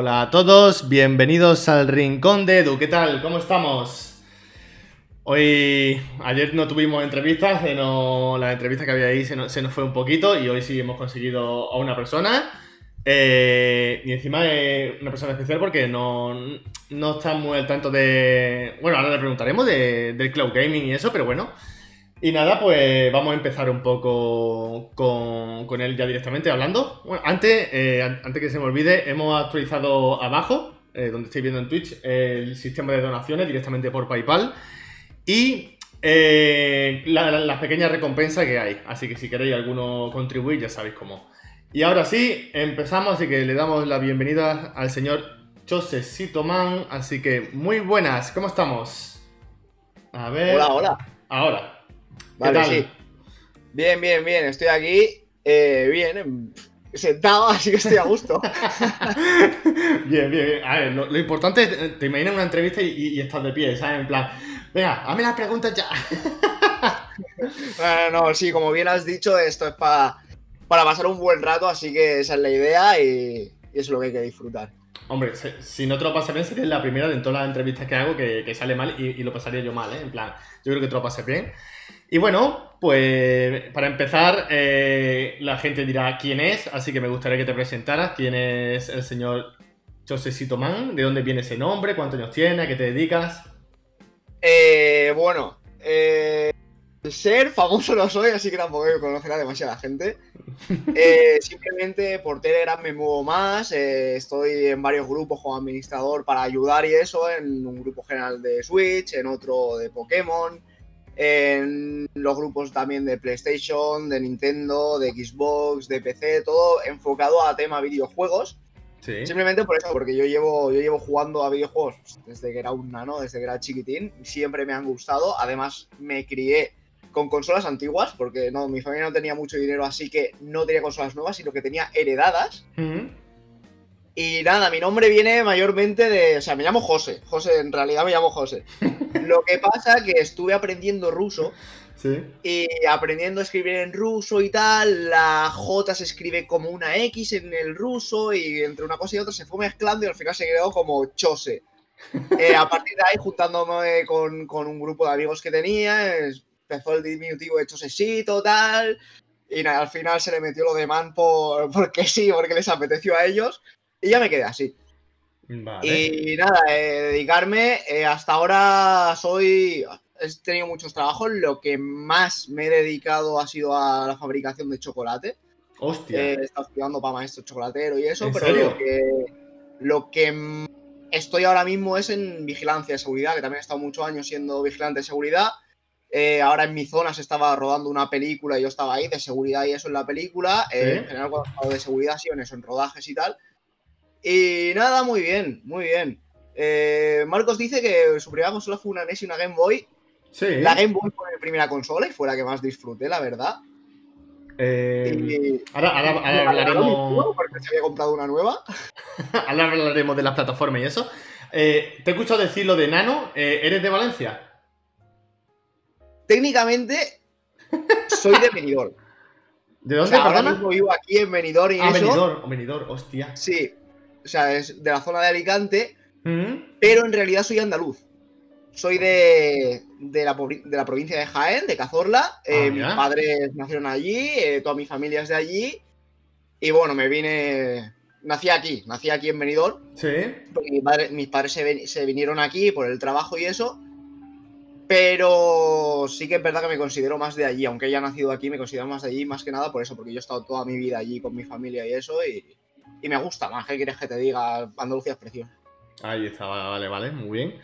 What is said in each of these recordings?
Hola a todos, bienvenidos al Rincón de Edu. ¿Qué tal? ¿Cómo estamos? Hoy, ayer no tuvimos entrevistas, la entrevista que había ahí se nos, fue un poquito y hoy sí hemos conseguido a una persona. Eh, y encima es una persona especial porque no, no está muy al tanto de... Bueno, ahora le preguntaremos del cloud gaming y eso, pero bueno, y nada, pues vamos a empezar un poco con, él ya directamente hablando. Bueno, antes, eh, antes que se me olvide, hemos actualizado abajo, eh, donde estáis viendo en Twitch, el sistema de donaciones directamente por PayPal y eh, las pequeñas recompensas que hay. Así que si queréis alguno contribuir, ya sabéis cómo. Y ahora sí, empezamos, así que le damos la bienvenida al señor José Sitoman. Así que muy buenas, ¿cómo estamos? A ver. Hola, hola. Ahora. Vale, sí. Bien, bien, bien. Estoy aquí. Eh, bien, em, sentado, así que estoy a gusto. bien, bien. A ver, lo, importante es, te imaginas una entrevista y, estás de pie, ¿sabes? En plan, venga, hazme las preguntas ya. no, no, sí, como bien has dicho, esto es para pasar un buen rato, así que esa es la idea y, eso es lo que hay que disfrutar. Hombre, si no te lo pasas bien, sería la primera de en todas las entrevistas que hago que, sale mal y, y, lo pasaría yo mal, ¿eh? En plan, yo creo que te lo pases bien. Y bueno, pues para empezar, eh, la gente dirá quién es, así que me gustaría que te presentaras. ¿Quién es el señor Josecito Man? ¿De dónde viene ese nombre? ¿Cuántos años tiene? ¿A qué te dedicas? Eh, bueno, eh, ser famoso no soy, así que tampoco conocerá demasiada gente. Eh, simplemente por Telegram me muevo más, estoy en varios grupos como administrador para ayudar y eso, en un grupo general de Switch, en otro de Pokémon en los grupos también de PlayStation, de Nintendo, de Xbox, de PC, todo enfocado a tema videojuegos. Simplemente por eso, porque yo llevo, yo llevo jugando a videojuegos desde que era un nano, desde que era chiquitín, siempre me han gustado. Además, me crié con consolas antiguas, porque no, mi familia no tenía mucho dinero, así que no tenía consolas nuevas, sino que tenía heredadas. Y nada, mi nombre viene mayormente de. O sea, me llamo José. José, en realidad me llamo José. Lo que pasa que estuve aprendiendo ruso. Sí. Y aprendiendo a escribir en ruso y tal, la J se escribe como una X en el ruso y entre una cosa y otra se fue mezclando y al final se quedó como Chose. Eh, a partir de ahí, juntándome con, un grupo de amigos que tenía, empezó el diminutivo de Chosesito, tal. Y nada, al final se le metió lo de man por, porque sí, porque les apeteció a ellos. Y ya me quedé así. Y nada, eh, dedicarme, eh, hasta ahora soy, he tenido muchos trabajos, lo que más me he dedicado ha sido a la fabricación de chocolate. Hostia. Eh, he estado estudiando para maestro chocolatero y eso, pero lo que, lo que estoy ahora mismo es en vigilancia de seguridad, que también he estado muchos años siendo vigilante de seguridad. ahora en mi zona se estaba rodando una película y yo estaba ahí de seguridad y eso en la película. en general, cuando he estado de seguridad, sí, en eso, en rodajes y tal. Y nada, muy bien, muy bien. Eh, Marcos dice que su primera consola fue una NES y una Game Boy. Sí. La Game Boy fue mi primera consola y fue la que más disfruté, la verdad. Eh, ahora, hablaremos. Porque se había comprado una nueva. ahora hablaremos de las plataformas y eso. Eh, te he escuchado decir lo de Nano. ¿Eres de Valencia? Técnicamente, soy de Benidorm. ¿De dónde, o Ahora mismo vivo aquí en Benidorm y ah, eso. Benidorm, hostia. Sí, o sea, es de la zona de Alicante, pero en realidad soy andaluz. Soy de, de, la, provincia de Jaén, de Cazorla. Eh, ah, mis padres nacieron allí, eh, toda mi familia es de allí. Y bueno, me vine. Nací aquí, nací aquí en Benidorm. Sí. Mi padre- mis padres se, ven- se vinieron aquí por el trabajo y eso. Pero sí que es verdad que me considero más de allí, aunque haya nacido aquí, me considero más de allí, más que nada por eso, porque yo he estado toda mi vida allí con mi familia y eso, y, y me gusta más. ¿Qué quieres que te diga? Andalucía es preciosa. Ahí está, vale, vale, muy bien.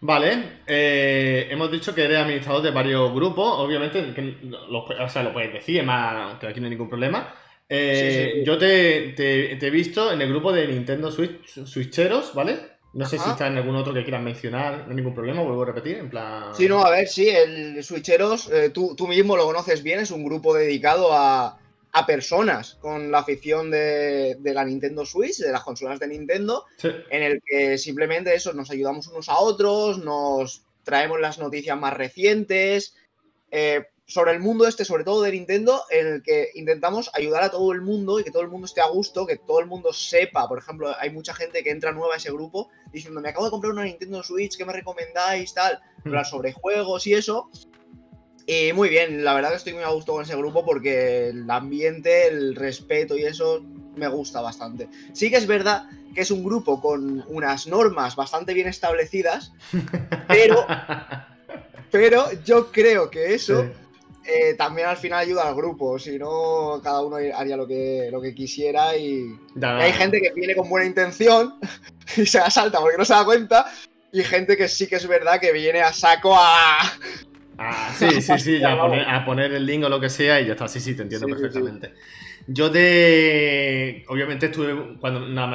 Vale, eh, hemos dicho que eres administrador de varios grupos, obviamente, que lo, o sea, lo puedes decir, más, que aquí no hay ningún problema. Eh, Sí, sí. Yo te, te- te he visto en el grupo de Nintendo Switch, Switcheros, ¿vale? No sé si está en algún otro que quieras mencionar, no hay ningún problema, vuelvo a repetir, en plan... Sí, no, a ver, sí, el Switcheros, eh, tú, tú mismo lo conoces bien, es un grupo dedicado a, a personas con la afición de, de la Nintendo Switch, de las consolas de Nintendo, Sí. en el que simplemente eso, nos ayudamos unos a otros, nos traemos las noticias más recientes eh, sobre el mundo este, sobre todo de Nintendo, en el que intentamos ayudar a todo el mundo y que todo el mundo esté a gusto, que todo el mundo sepa. Por ejemplo, hay mucha gente que entra nueva a ese grupo diciendo, me acabo de comprar una Nintendo Switch, ¿qué me recomendáis? Tal, hablar sobre juegos y eso. Y muy bien, la verdad que estoy muy a gusto con ese grupo porque el ambiente, el respeto y eso me gusta bastante. Sí que es verdad que es un grupo con unas normas bastante bien establecidas, pero, pero yo creo que eso Sí. eh, también al final ayuda al grupo, si no cada uno haría lo que, lo que quisiera y, y hay gente que viene con buena intención y se la salta porque no se da cuenta. Y gente que sí que es verdad que viene a saco a. Ah, sí, sí, sí, ya a poner, a poner el link o lo que sea y ya está, sí, sí, te entiendo Sí, sí, perfectamente. Yo de... Obviamente estuve, cuando nada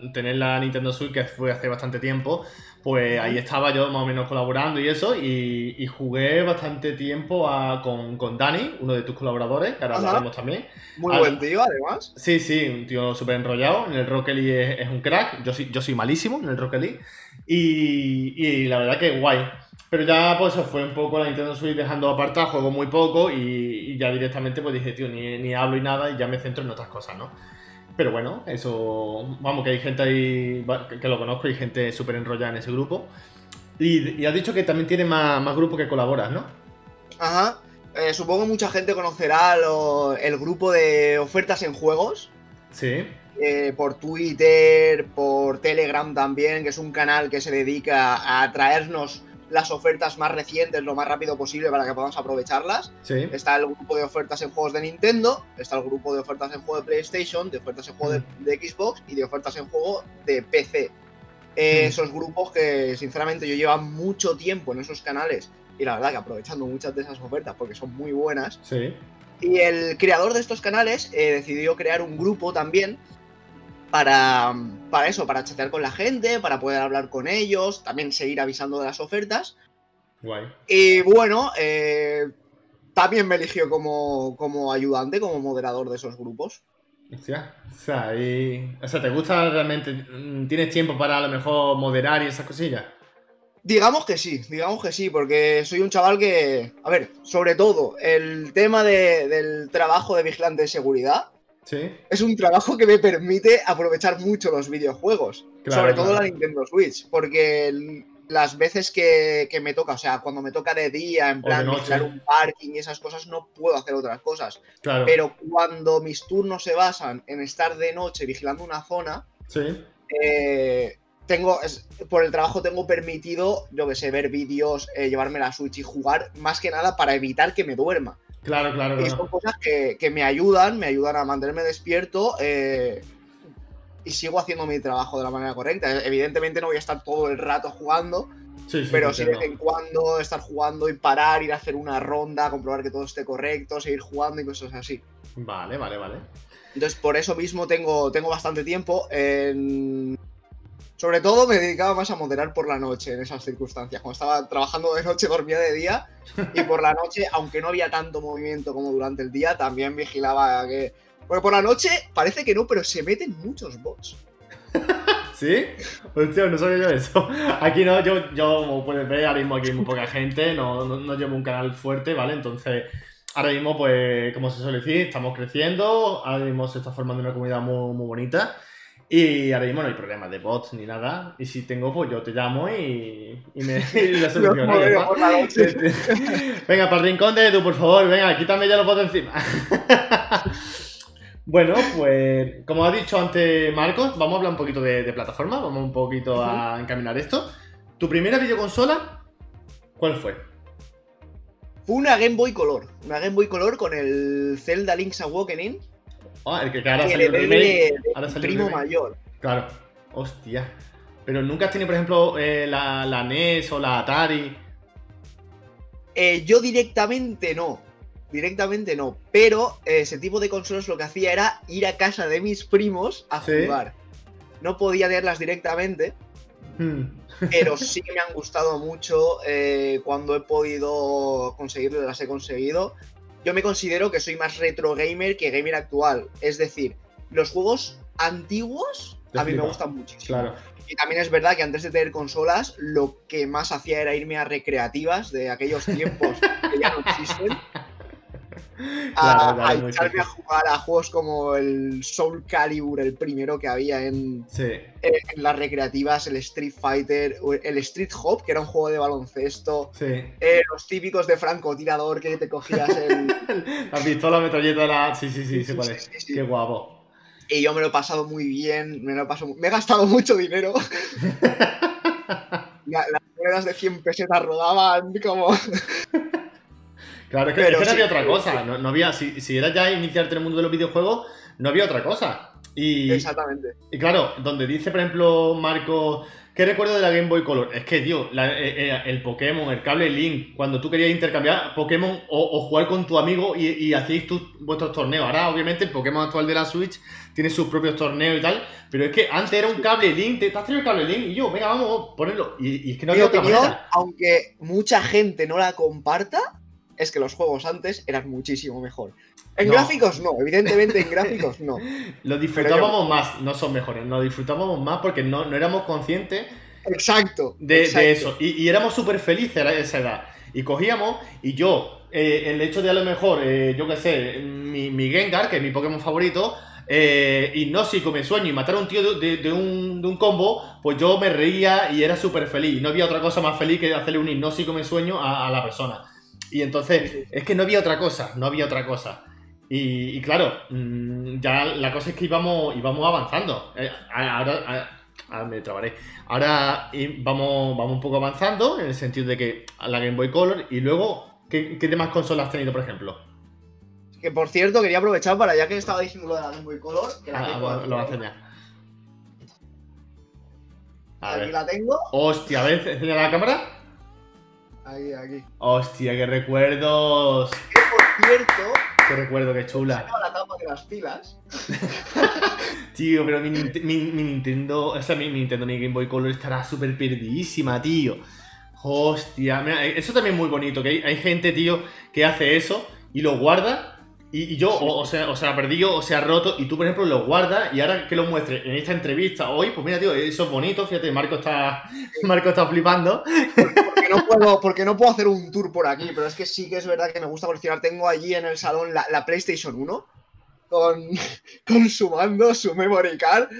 más tener la Nintendo Switch, que fue hace bastante tiempo, pues ahí estaba yo más o menos colaborando y eso, y, y jugué bastante tiempo a- con, con Dani, uno de tus colaboradores, que ahora hablaremos también. Muy Al- buen tío, además. Sí, sí, un tío súper enrollado. En el Rocket League es, es un crack. Yo soy, yo soy malísimo en el Rocket League. Y, y la verdad que guay. Pero ya pues se fue un poco la Nintendo Switch dejando apartar, juego muy poco y, y ya directamente pues dije, tío, ni, ni hablo y nada y ya me centro en otras cosas, ¿no? Pero bueno, eso, vamos, que hay gente ahí que, lo conozco y gente súper enrollada en ese grupo. Y, y has dicho que también tiene más, más grupos que colaboras, ¿no? Ajá. Eh, supongo que mucha gente conocerá lo- el grupo de ofertas en juegos. Sí. eh, por Twitter, por Telegram también, que es un canal que se dedica a traernos las ofertas más recientes lo más rápido posible para que podamos aprovecharlas. Sí. Está el grupo de ofertas en juegos de Nintendo, está el grupo de ofertas en juego de PlayStation, de ofertas en juego de, de Xbox y de ofertas en juego de PC. Eh. Esos grupos que sinceramente yo llevo mucho tiempo en esos canales y la verdad que aprovechando muchas de esas ofertas porque son muy buenas. Sí. Y el creador de estos canales eh, decidió crear un grupo también para, para eso, para chatear con la gente, para poder hablar con ellos, también seguir avisando de las ofertas. Guay. Y bueno, eh, también me eligió como, como ayudante, como moderador de esos grupos. Hostia, o sea, y- o sea, ¿te gusta realmente? mm, ¿Tienes tiempo para a lo mejor moderar y esas cosillas? Digamos que sí, digamos que sí, porque soy un chaval que, a ver, sobre todo el tema de- del trabajo de vigilante de seguridad Sí. es un trabajo que me permite aprovechar mucho los videojuegos, Claro, sobre todo claro. la Nintendo Switch, porque las veces que, que me toca, o sea, cuando me toca de día, en plan vigilar un parking y esas cosas, no puedo hacer otras cosas. Claro. Pero cuando mis turnos se basan en estar de noche vigilando una zona, Sí. eh, tengo, es- por el trabajo tengo permitido, yo que sé, ver vídeos, eh, llevarme la Switch y jugar, más que nada para evitar que me duerma. Claro, claro, Y claro. son cosas que, que me ayudan, me ayudan a mantenerme despierto eh, y sigo haciendo mi trabajo de la manera correcta. Evidentemente no voy a estar todo el rato jugando, Sí, sí, pero sí de vez en cuando estar jugando y parar, ir a hacer una ronda, comprobar que todo esté correcto, seguir jugando y cosas así. Vale, vale, vale. Entonces, por eso mismo tengo, tengo bastante tiempo. en- Sobre todo me dedicaba más a moderar por la noche en esas circunstancias. Cuando estaba trabajando de noche, dormía de día. Y por la noche, aunque no había tanto movimiento como durante el día, también vigilaba que. Porque por la noche parece que no, pero se meten muchos bots. ¿Sí? Hostia, no sabía yo eso. Aquí no, yo, yo como puedes ver, ahora mismo aquí hay muy poca gente, no, no, no llevo un canal fuerte, ¿vale? Entonces, ahora mismo, pues, como se suele decir, estamos creciendo, ahora mismo se está formando una comunidad muy, muy bonita. Y ahora mismo no hay problema de bots ni nada. Y si tengo, pues yo te llamo y, y me y la Los soluciono. Venga, para el rincón de Edu, por favor, venga, quítame ya los bots encima. Bueno, pues como ha dicho antes Marcos, vamos a hablar un poquito de, de plataforma, vamos un poquito a encaminar esto. ¿Tu primera videoconsola cuál fue? Fue una Game Boy Color. Una Game Boy Color con el Zelda Link's Awakening. Ah, el que, ahora salió el remake. ahora salió primo mayor. Claro. Hostia. Pero nunca has tenido, por ejemplo, eh, la, la NES o la Atari. Eh, yo directamente no. Directamente no. Pero eh, ese tipo de consolas lo que hacía era ir a casa de mis primos a Sí. jugar. No podía tenerlas directamente, Hmm. pero sí me han gustado mucho eh, cuando he podido conseguirlas, las he conseguido. Yo me considero que soy más retro gamer que gamer actual. Es decir, los juegos antiguos a mí me gustan muchísimo. Claro. Y también es verdad que antes de tener consolas, lo que más hacía era irme a recreativas de aquellos tiempos que ya no existen. A, Claro, claro, a echarme a jugar a juegos como el Soul Calibur, el primero que había en, Sí. en las recreativas, el Street Fighter, el Street Hop, que era un juego de baloncesto, Sí. eh, los típicos de francotirador que te cogías el... La pistola, metralleta, la. Sí, sí, sí. Sí, sí, sí. Qué guapo. Y yo me lo he pasado muy bien, me lo he pasado... Me he gastado mucho dinero. La- las monedas de 100 pesetas rodaban como... Claro, es que, es que no sí, había otra cosa. No, no había, si, si era ya iniciarte en el mundo de los videojuegos, no había otra cosa. Y, Exactamente. y claro, donde dice, por ejemplo, Marco, ¿qué recuerdo de la Game Boy Color? Es que, tío, la- eh, eh, el Pokémon, el cable Link, cuando tú querías intercambiar Pokémon o, o jugar con tu amigo y, y hacíais tus, vuestros torneos. Ahora, obviamente, el Pokémon actual de la Switch tiene sus propios torneos y tal, pero es que antes era un cable Link, te, has traído el cable Link y yo, venga, vamos, ponerlo. Y, y es que no Mi había otra opinión, manera. aunque mucha gente no la comparta, es que los juegos antes eran muchísimo mejor. En No. gráficos no, evidentemente en gráficos no. Lo disfrutábamos más, no son mejores, lo disfrutábamos más porque no, no éramos conscientes Exacto. de, exacto. de eso. Y, y éramos súper felices a esa edad. Y cogíamos, y yo, eh, el hecho de a lo mejor, eh, yo qué sé, mi, mi Gengar, que es mi Pokémon favorito, eh, hipnósico, me sueño y matar a un tío de, de- de un, de un combo, pues yo me reía y era súper feliz. No había otra cosa más feliz que hacerle un hipnósico me sueño a, a la persona. Y entonces, es que no había otra cosa, no había otra cosa. Y, y claro, mm, ya la cosa es que íbamos, íbamos avanzando. Eh, ahora, me trabaré. Ahora vamos, vamos un poco avanzando en el sentido de que a la Game Boy Color y luego, ¿qué, qué demás consolas has tenido, por ejemplo? Que por cierto, quería aprovechar para, ya que estaba diciendo lo de la Game Boy Color, que la Ah, tengo bueno, aquí. lo voy a enseñar. A Aquí ver. la tengo. Hostia, a ver, enseña la cámara. Aquí, aquí. Hostia, qué recuerdos. Que por cierto, Qué recuerdo, qué chula. la tapa de las pilas. Tío, pero mi, Nint- mi- mi Nintendo, o sea, mi, mi Nintendo, mi Game Boy Color estará súper perdidísima, tío. Hostia, mira, eh, eso también es muy bonito, que hay, hay gente, tío, que hace eso y lo guarda. Y, y yo, o, o sea, o sea, perdido, o sea, roto, y tú, por ejemplo, lo guardas y ahora que lo muestres en esta entrevista hoy, pues mira, tío, eso es bonito, fíjate, Marco está, Marco está flipando. No, puedo, porque no puedo hacer un tour por aquí, pero es que sí que es verdad que me gusta coleccionar. Tengo allí en el salón la, la PlayStation 1 con, con su mando, su memory card.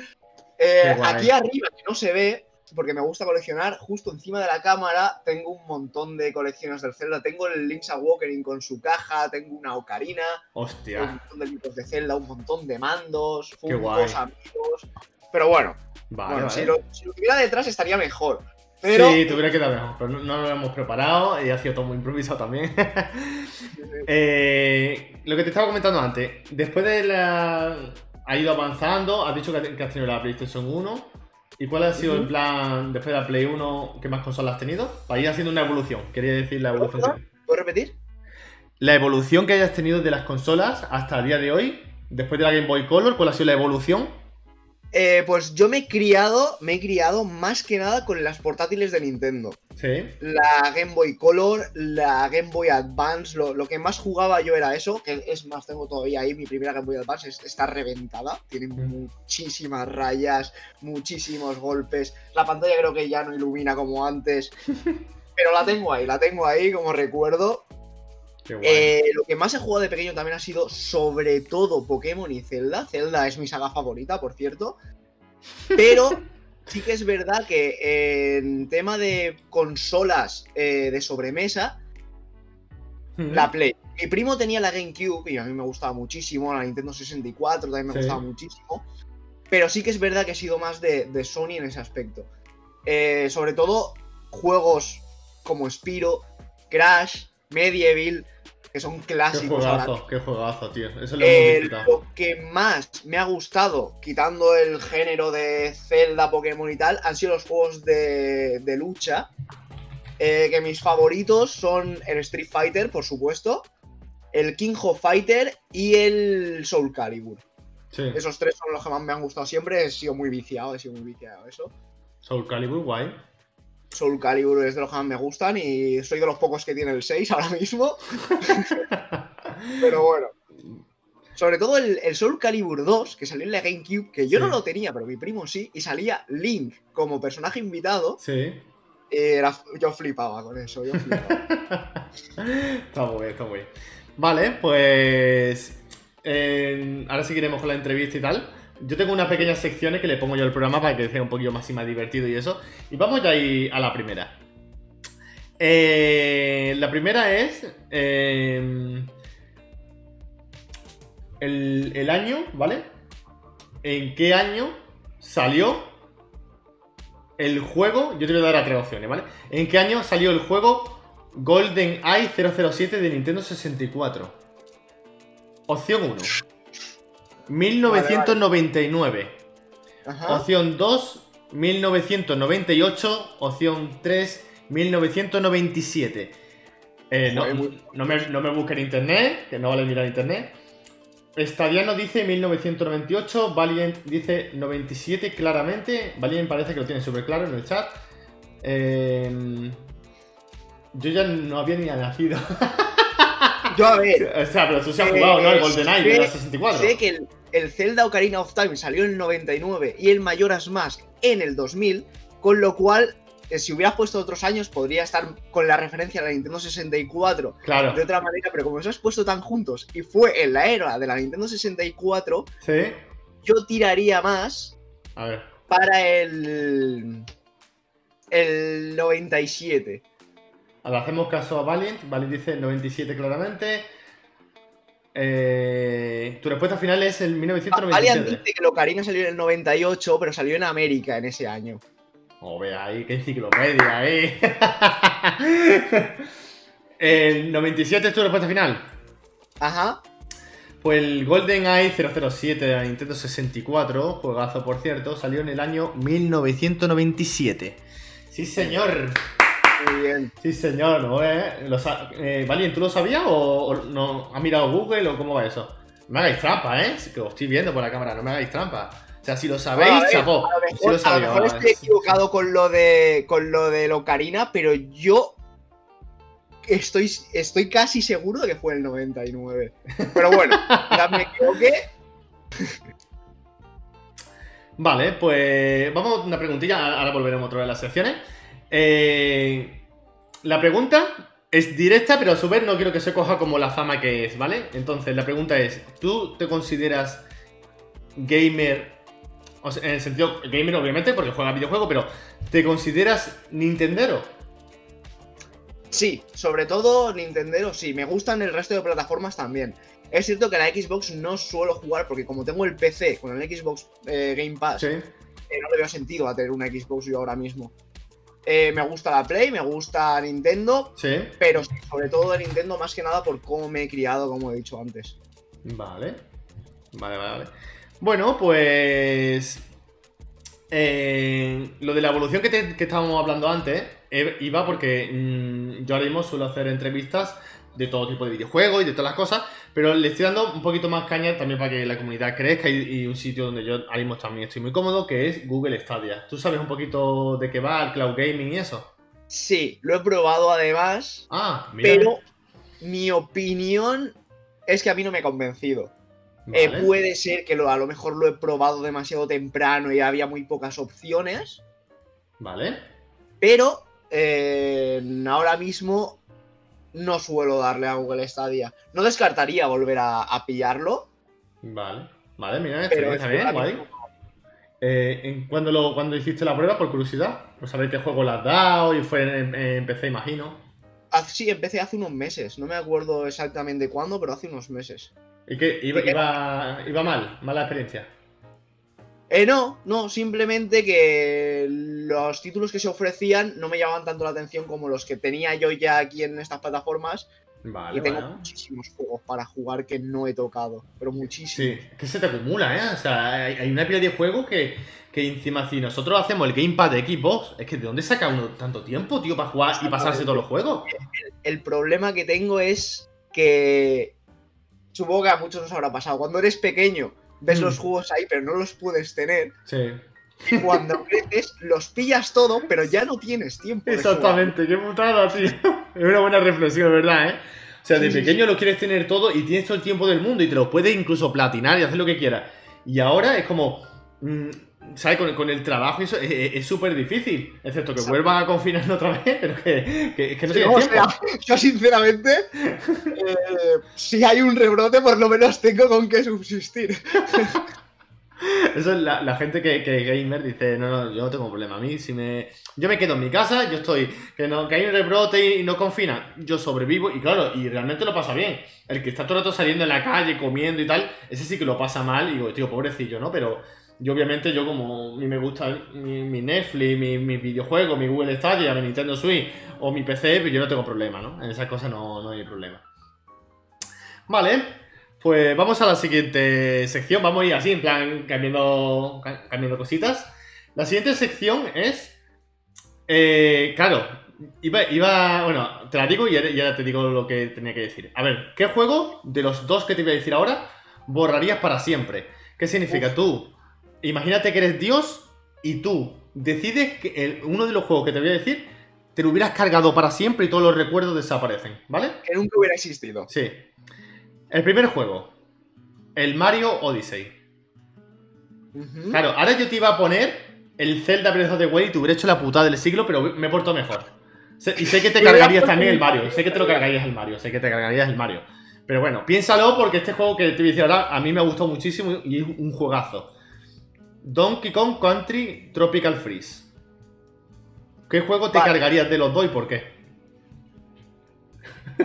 Eh, aquí arriba, que no se ve, porque me gusta coleccionar, justo encima de la cámara tengo un montón de colecciones del Zelda. Tengo el Link's Awakening con su caja, tengo una ocarina, un Hostia, montón de libros de Zelda, un montón de mandos, fungos, amigos. Pero bueno, vale, bueno vale. si, lo, si lo tuviera detrás estaría mejor. Pero Sí, tuviera que dar mejor, pero no, no lo hemos preparado y ha sido todo muy improvisado también. Eh, lo que te estaba comentando antes, después de la... Ha ido avanzando, has dicho que has tenido la PlayStation 1. ¿Y cuál ha sido el plan después de la Play 1? ¿Qué más consolas has tenido? Para ir haciendo una evolución, quería decir la evolución. ¿Puedes repetir? La evolución que hayas tenido de las consolas hasta el día de hoy, después de la Game Boy Color, ¿cuál ha sido la evolución? Eh, pues yo me he criado, me he criado más que nada con las portátiles de Nintendo. Sí. La Game Boy Color, la Game Boy Advance, lo, lo que más jugaba yo era eso, que es más, tengo todavía ahí mi primera Game Boy Advance, es- está reventada, tiene muchísimas rayas, muchísimos golpes, la pantalla creo que ya no ilumina como antes, pero la tengo ahí, la tengo ahí como recuerdo. Eh, lo que más he jugado de pequeño también ha sido sobre todo Pokémon y Zelda. Zelda es mi saga favorita, por cierto. Pero sí que es verdad que en tema de consolas eh, de sobremesa, Mm. la Play. Mi primo tenía la GameCube y a mí me gustaba muchísimo, la Nintendo 64 también me Sí. gustaba muchísimo. Pero sí que es verdad que he sido más de, de Sony en ese aspecto. Eh, sobre todo juegos como Spiro, Crash, Medieval, que son Qué clásicos. ahora juegazo, qué juegazo, tío. Eso lo eh, lo que más me ha gustado, quitando el género de Zelda, Pokémon y tal, han sido los juegos de, de lucha. Eh, que mis favoritos son el Street Fighter, por supuesto, el King of Fighter y el Soul Calibur. Sí. Esos tres son los que más me han gustado siempre. He sido muy viciado, he sido muy viciado eso. Soul Calibur, guay. Soul Calibur es de los que más me gustan y soy de los pocos que tiene el 6 ahora mismo. Pero bueno. Sobre todo el, el Soul Calibur 2, que salió en la GameCube, que yo Sí. no lo tenía, pero mi primo sí, y salía Link como personaje invitado. Sí. eh, era- yo flipaba con eso, yo flipaba. está muy bien, está muy bien. Vale, pues. eh, ahora seguiremos con la entrevista y tal. Yo tengo unas pequeñas secciones que le pongo yo al programa para que sea un poquito más y más divertido y eso. Y vamos ya ahí a la primera. Eh, la primera es. eh, el, el año, ¿vale? ¿En qué año salió el juego? Yo te voy a dar a tres opciones, ¿vale? ¿En qué año salió el juego Golden Eye 007 de Nintendo 64? Opción 1. 1999. Ajá. Opción 2, 1998. Opción 3, 1997. Eh, no, no me, no me busquen en internet, que no vale mirar internet. Stadiano dice 1998, Valiant dice 97 claramente. Valiant parece que lo tiene súper claro en el chat. Eh, yo ya no había ni nacido. Yo a ver. o sea, pero tú se has jugado, ¿no? El GoldenEye de la 64. Sé que el, el Zelda Ocarina of Time salió en el 99 y el Majora's Mask en el 2000, con lo cual, eh, si hubieras puesto otros años, podría estar con la referencia a la Nintendo 64 Claro. de otra manera, pero como los has puesto tan juntos y fue en la era de la Nintendo 64, Sí. yo tiraría más A ver. para el. el 97. Ahora hacemos caso a Valiant. Valiant dice 97 claramente. Eh, tu respuesta final es el Valiant 1997. dice que el Ocarina salió en el 98, pero salió en América en ese año. Oh, vea ahí, qué enciclopedia ahí. el 97 es tu respuesta final. Ajá. Pues el GoldenEye 007 de la Nintendo 64, juegazo por cierto, salió en el año 1997. Sí, señor. Muy bien. Sí, señor. ¿no? eh? Lo eh, Valiant, ¿tú lo sabías o, o no has mirado Google o cómo va eso? No me hagáis trampa, ¿eh? Que os estoy viendo por la cámara, no me hagáis trampa. O sea, si lo sabéis, Bueno, a ver, chapó. A lo mejor, lo a sabía, lo mejor vale. estoy equivocado con lo de con lo de Ocarina, pero yo estoy, estoy casi seguro de que fue el 99. Pero bueno, ya me equivoqué. Vale, pues vamos a una preguntilla, ahora volveremos otra vez a las secciones. Eh, la pregunta es directa, pero a su vez no quiero que se coja como la fama que es, ¿vale? Entonces, la pregunta es, ¿tú te consideras gamer? O sea, en el sentido, gamer obviamente, porque juegas videojuegos, pero ¿te consideras Nintendero? Sí, sobre todo Nintendo, sí. Me gustan el resto de plataformas también. Es cierto que la Xbox no suelo jugar porque como tengo el PC con el Xbox eh, Game Pass, Sí. eh, no le veo sentido a tener una Xbox yo ahora mismo. Eh, me gusta la Play, me gusta Nintendo, Sí. pero sobre todo de Nintendo más que nada por cómo me he criado, como he dicho antes. Vale. Vale, vale, vale. Bueno, pues. eh, lo de la evolución que, te- que estábamos hablando antes eh, iba porque mm, yo ahora mismo suelo hacer entrevistas de todo tipo de videojuegos y de todas las cosas, pero le estoy dando un poquito más caña también para que la comunidad crezca y, y un sitio donde yo ahora mismo también estoy muy cómodo, que es Google Stadia. ¿Tú sabes un poquito de qué va el cloud gaming y eso? Sí, lo he probado además, Ah, mira. pero mi opinión es que a mí no me ha convencido. Eh, puede ser que lo, a lo mejor lo he probado demasiado temprano y había muy pocas opciones, Vale. pero eh, ahora mismo no suelo darle a Google Stadia. No descartaría volver a, a pillarlo, Vale. Vale, mira, es bien, guay. Eh, ¿en- ¿cuándo, lo, cuándo hiciste la prueba? Por curiosidad. Por saber qué juego le has dado y fue en, en PC, imagino. Ah, sí, empecé hace unos meses. No me acuerdo exactamente cuándo, pero hace unos meses. ¿Y qué? ¿Iba, iba, iba mal? ¿Mala experiencia? Eh, no, no, simplemente que los títulos que se ofrecían no me llamaban tanto la atención como los que tenía yo ya aquí en estas plataformas. Vale, y tengo bueno. muchísimos juegos para jugar que no he tocado, pero muchísimos. Sí, que se te acumula, ¿eh? O sea, hay, hay una pila de juegos que, que encima si nosotros hacemos el Gamepad de Xbox, es que ¿de dónde saca uno tanto tiempo, tío, para jugar y pasarse todos los juegos? El problema que tengo es que supongo que a muchos nos habrá pasado. Cuando eres pequeño, ves Mm. los juegos ahí, pero no los puedes tener. Sí. Y cuando creces, los pillas todo, pero ya no tienes tiempo. Exactamente, qué putada, tío. Es una buena reflexión, ¿verdad, eh? O sea, de Sí, sí, pequeño lo quieres tener todo y tienes todo el tiempo del mundo y te lo puedes incluso platinar y hacer lo que quieras. Y ahora es como. mm, ¿Sabes? Con, con el trabajo y eso es- súper difícil. Excepto que Exacto. vuelvan a confinarnos otra vez, pero que, que, que no Sí, tiempo. sea, yo sinceramente, eh, si hay un rebrote, por lo menos tengo con qué subsistir. Eso es la, la gente que, que gamer dice, no, no, yo no tengo problema. A mí, si me. Yo me quedo en mi casa, yo estoy. Que, no, que hay un rebrote y no confina, yo sobrevivo y claro, y realmente lo pasa bien. El que está todo el rato saliendo en la calle, comiendo y tal, ese sí que lo pasa mal y digo, tío, pobrecillo, ¿no? Pero yo, obviamente, yo como a mí me gusta mi, mi Netflix, mi, mi videojuego, mi Google Stadia, mi Nintendo Switch o mi PC, pues yo no tengo problema, ¿no? En esas cosas no, no hay problema. Vale. Pues vamos a la siguiente sección. Vamos a ir así, en plan, cambiando, ca- cambiando cositas. La siguiente sección es. eh, claro, iba, iba. Bueno, te la digo y ahora, y ahora te digo lo que tenía que decir. A ver, ¿qué juego de los dos que te voy a decir ahora borrarías para siempre? ¿Qué significa? Tú, imagínate que eres Dios y tú decides que el- uno de los juegos que te voy a decir te lo hubieras cargado para siempre y todos los recuerdos desaparecen, ¿vale? Que nunca hubiera existido. Sí. El primer juego. El Mario Odyssey. Claro, ahora yo te iba a poner el Zelda Breath of the Wild y te hubiera hecho la putada del siglo, pero me he portado mejor. Y sé que te cargarías también el Mario. Sé que te lo cargarías el Mario. Sé que te cargarías el Mario. Pero bueno, piénsalo porque este juego que te voy a decir ahora a mí me ha gustado muchísimo y es un juegazo. Donkey Kong Country Tropical Freeze. ¿Qué juego te Vale. cargarías de los dos y por qué?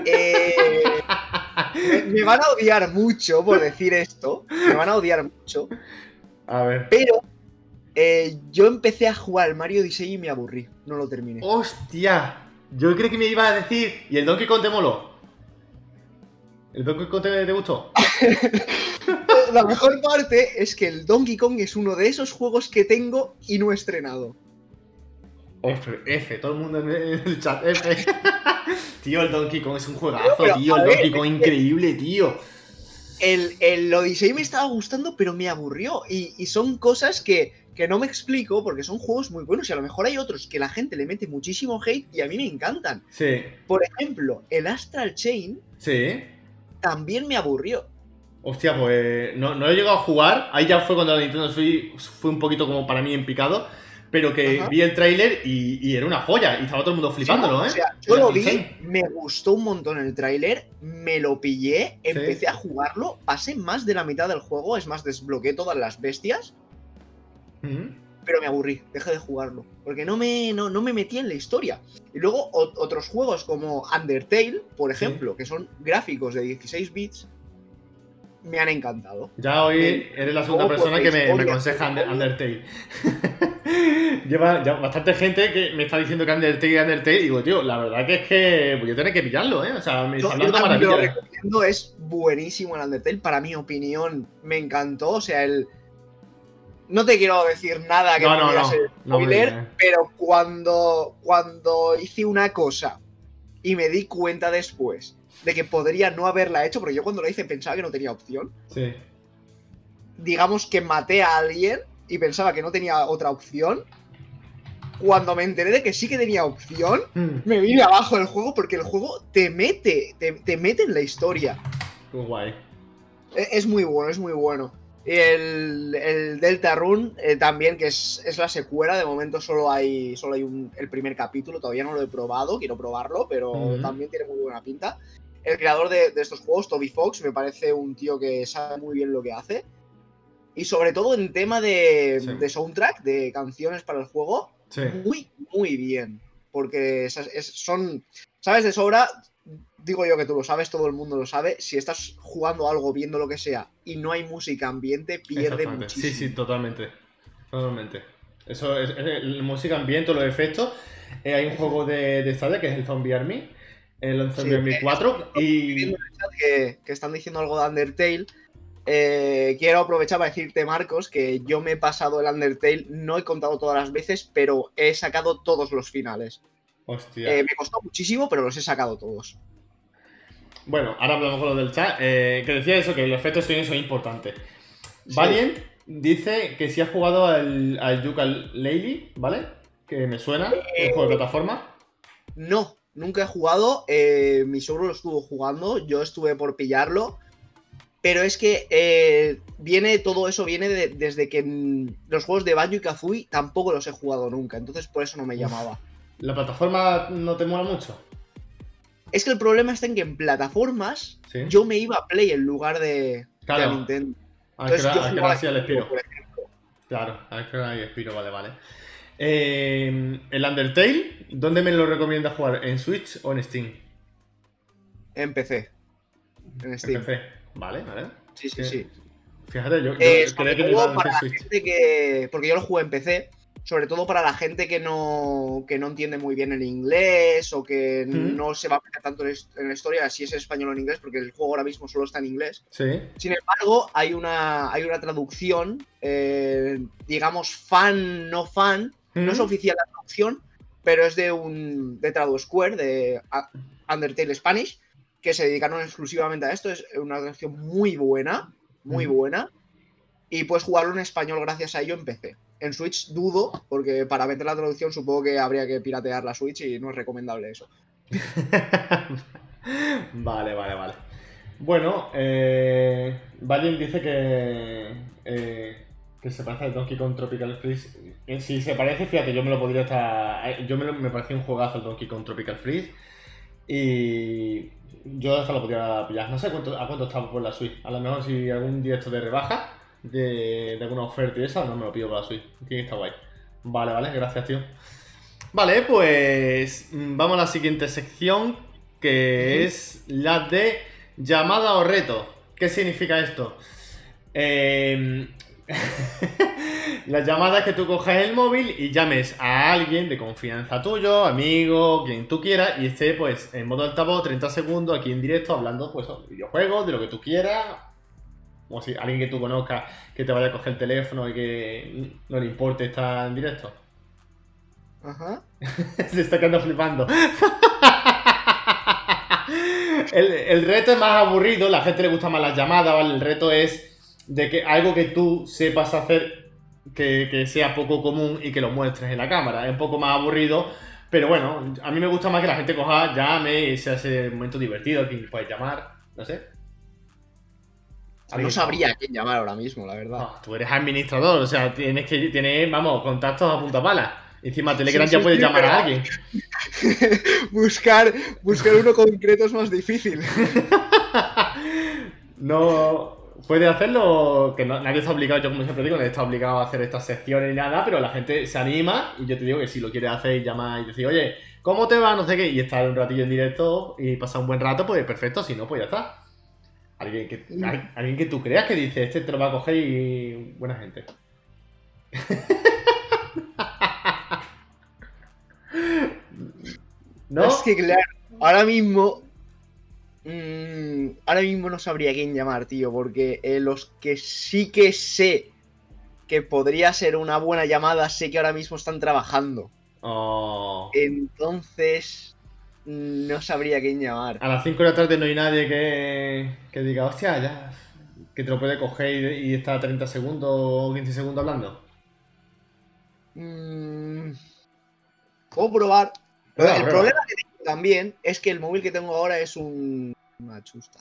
Eh, me, van a odiar mucho por decir esto. Me van a odiar mucho. A ver. Pero eh, yo empecé a jugar al Mario Odyssey y me aburrí. No lo terminé. ¡Hostia! Yo creo que me iba a decir. ¿Y el Donkey Kong te moló? ¿El Donkey Kong te, te gustó? La mejor parte es que el Donkey Kong es uno de esos juegos que tengo y no he estrenado. F, F, todo el mundo en el chat, F. tío, el Donkey Kong es un juegazo, Pero, tío. El ver, Donkey Kong increíble, tío. El, el Odyssey me estaba gustando, pero me aburrió. Y, y son cosas que, que no me explico porque son juegos muy buenos. Y a lo mejor hay otros que la gente le mete muchísimo hate y a mí me encantan. Sí, Por ejemplo, el Astral Chain sí. también me aburrió. Hostia, pues no, no he llegado a jugar. Ahí ya fue cuando la Nintendo Switch fue un poquito como para mí en picado. Pero que Ajá. vi el tráiler y, y era una joya. Y estaba todo el mundo flipándolo, ¿eh? O sea, yo lo vi, me gustó un montón el tráiler, me lo pillé, empecé a jugarlo, pasé más de la mitad del juego, es más, desbloqueé todas las bestias, pero me aburrí, dejé de jugarlo, porque no me, no, no me metí en la historia. Y luego o- otros juegos como Undertale, por Sí. ejemplo, que son gráficos de 16 bits, me han encantado. Ya hoy eres la segunda Luego, persona por que me, aconseja Undertale. Lleva ya bastante gente que me está diciendo que Undertale y Undertale. Y digo, tío, la verdad que es que voy a tener que pillarlo, ¿eh? O sea, me está hablando también lo recomiendo, es buenísimo el Undertale, para mi opinión me encantó, o sea, el... No te quiero decir nada que No, no, no, spoiler, pero cuando, cuando hice una cosa y me di cuenta después de que podría no haberla hecho, porque yo cuando la hice pensaba que no tenía opción, Sí. digamos que maté a alguien y pensaba que no tenía otra opción, cuando me enteré de que sí que tenía opción, Mm, me vine abajo del juego porque el juego te mete, te, te mete en la historia. guay. E- Es muy bueno, es muy bueno. El, el Delta Run eh, también, que es, es la secuela, de momento solo hay, solo hay un- el primer capítulo, todavía no lo he probado, quiero probarlo, pero también tiene muy buena pinta. El creador de, de estos juegos, Toby Fox, me parece un tío que sabe muy bien lo que hace. Y sobre todo en tema de, Sí. de soundtrack, de canciones para el juego, Sí. muy, muy bien. Porque es- son, sabes de sobra, digo yo que tú lo sabes, todo el mundo lo sabe, si estás jugando algo, viendo lo que sea, y no hay música ambiente, pierde muchísimo. Sí, sí, totalmente. Totalmente. Eso es, es el- música ambiente, los efectos. Eh, hay un juego de, de Stadia que es el Zombie Army. El Zombie Sí, Army eh, 4. Estoy Y. viendo en el chat que, que están diciendo algo de Undertale. Eh, quiero aprovechar para decirte, Marcos, que yo me he pasado el Undertale, no he contado todas las veces, pero he sacado todos los finales. Hostia. Eh, me costó muchísimo, pero los he sacado todos. Bueno, ahora hablamos con lo del chat. eh, que decía eso, que los efectos sonidos son importantes. Sí. Valiant dice que si ha jugado al, al Yooka-Laylee, ¿vale? Que me suena, el juego de plataforma. No, nunca he jugado. eh, mi suegro lo estuvo jugando, yo estuve por pillarlo. Pero es que eh, viene todo eso viene de- desde que los juegos de Banjo y Kazooie tampoco los he jugado nunca, entonces por eso no me llamaba. ¿La plataforma no te mola mucho? Es que el problema está en que en plataformas Sí. yo me iba a Play en lugar de, a Nintendo. Ah, Entonces, yo jugaba por ejemplo. Claro, Espiro, vale, vale. Eh, el Undertale, ¿dónde me lo recomiendas jugar? ¿En Switch o en Steam? En PC. En En Steam. PC. Vale, vale. Sí, sí, Eh, sí. Fíjate, yo, yo Eh, sobre que a para la Switch. gente que. Porque yo lo jugué en PC. Sobre todo para la gente que no, que no entiende muy bien el inglés o que Mm. no se va a meter tanto en, en la historia, si es español o en inglés, porque el juego ahora mismo solo está en inglés. Sí. Sin embargo, hay una, hay una traducción, eh, digamos, fan, no fan. No es oficial la traducción, pero es de un de TraduSquare, de A- Undertale Spanish, que se dedicaron exclusivamente a esto. Es una traducción muy buena, muy buena. Y puedes jugarlo en español gracias a ello en PC. En Switch dudo, porque para meter la traducción supongo que habría que piratear la Switch y no es recomendable eso. vale, vale, vale. Bueno, eh, dice que, eh, que se parece a Donkey Kong Tropical Freeze. Si se parece, fíjate, yo me lo podría estar. eh, Yo me, lo- me pareció un juegazo el Donkey Kong Tropical Freeze. Y yo hasta lo podría pillar. No sé cuánto, a cuánto está por la Switch. A lo mejor si algún directo de rebaja, de, de alguna oferta y eso, no me lo pido por la Switch. Tiene que estar guay. Vale, vale, gracias, tío. Vale, pues mm, vamos a la siguiente sección, que es la de llamada o reto. ¿Qué significa esto? Eh, la llamada es que tú coges el móvil y llames a alguien de confianza tuyo, amigo, quien tú quieras, y esté pues en modo altavoz 30 segundos aquí en directo hablando pues de videojuegos, de lo que tú quieras. O si alguien que tú conozcas que te vaya a coger el teléfono y que no le importe estar en directo. Ajá. Se está quedando flipando. El, el reto es más aburrido, la gente le gusta más las llamadas, ¿vale? El reto es de que algo que tú sepas hacer que, que sea poco común y que lo muestres en la cámara. Es un poco más aburrido, pero bueno, a mí me gusta más que la gente coja, llame y sea ese momento divertido, que puedes llamar, no sé. No sabría a quién llamar ahora mismo, la verdad. No, tú eres administrador, o sea, tienes que tener, vamos, contactos a punta pala. Encima Telegram Sí, ya puedes sí, llamar a alguien. buscar, buscar uno concreto es más difícil. no puede hacerlo, que no- nadie está obligado, yo como siempre digo, nadie está obligado a hacer estas secciones ni nada, pero la gente se anima y yo te digo que si lo quieres hacer y llama y decir, oye, ¿cómo te va? No sé qué, y estar un ratillo en directo y pasar un buen rato, pues perfecto, si no, pues ya está. Alguien que, al- alguien que tú creas que dice, este te lo va a coger y buena gente. ¿No? Es que claro, ahora mismo. Mm, ahora mismo no sabría quién llamar, tío, porque eh, los que sí que sé que podría ser una buena llamada, sé que ahora mismo están trabajando. Oh. Entonces. mm, No sabría quién llamar. A las 5 de la tarde no hay nadie que, que diga, hostia, ya, que te lo puede coger y, y está 30 segundos o 15 segundos hablando. Mm, Puedo probar. El problema que tengo también es que el móvil que tengo ahora es un, una chusta.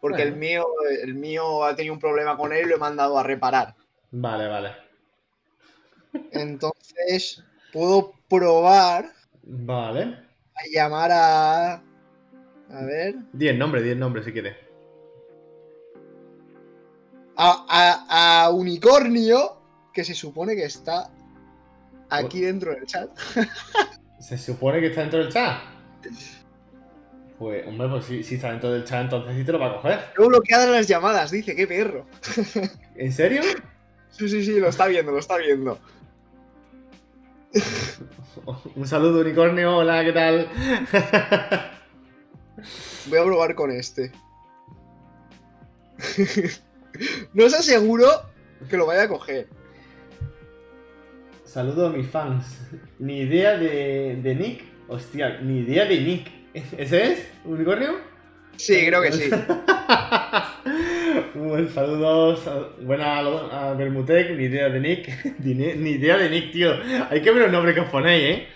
Porque el mío, el mío ha tenido un problema con él y lo he mandado a reparar. Vale, vale. Entonces, puedo probar Vale. a llamar a. A ver. 10 nombres, 10 nombres si quieres. A, a- a Unicornio, que se supone que está aquí dentro del chat. Se supone que está dentro del chat. Pues, hombre, pues si, si está dentro del chat, entonces sí te lo va a coger. Tengo bloqueadas las llamadas, dice, qué perro. ¿En serio? Sí, sí, sí, lo está viendo, lo está viendo. Un saludo, unicornio. Hola, ¿qué tal? Voy a probar con este. no os aseguro que lo vaya a coger. Saludo a mis fans. Ni idea de, de Nick. Hostia, ni idea de Nick. ¿Ese es? ¿Unicornio? Sí, creo que sí. Un saludos. Buena a Bermutec, ni idea de Nick. ni, idea de Nick, tío. Hay que ver los nombres que os ponéis, ¿eh?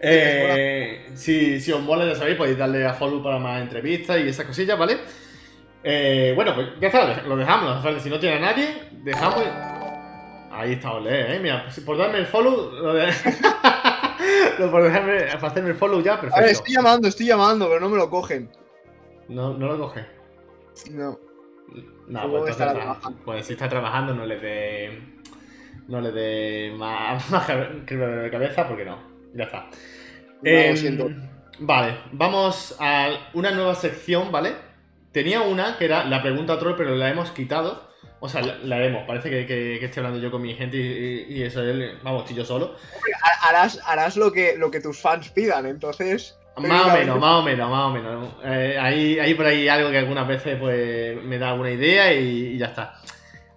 Eh, si, si os mola, ya sabéis, podéis darle a follow para más entrevistas y esas cosillas, ¿vale? Eh, bueno, pues ya está, lo dejamos. Si no tiene a nadie, dejamos. Ahí está Ole, ¿eh? Mira, pues, por darme el follow. Lo de... lo por dejarme, para hacerme el follow ya, perfecto. A ver, estoy llamando, estoy llamando, pero no me lo cogen. No, no lo coge. No. No, pues, está- trabajando. pues si está trabajando, no le dé. No le dé más, más de cabeza, porque no. Ya está. No, Em, lo siento. Vale, vamos a una nueva sección, ¿vale? Tenía una que era la pregunta troll, pero la hemos quitado. O sea, la, la. Parece que, que- que estoy hablando yo con mi gente y, y- y eso, él, vamos, estoy yo solo. Ha- Harás, harás lo, que, lo que tus fans pidan, entonces. Más o menos, más o menos, más o menos. Eh, hay, hay por ahí algo que algunas veces pues me da alguna idea y, y ya está.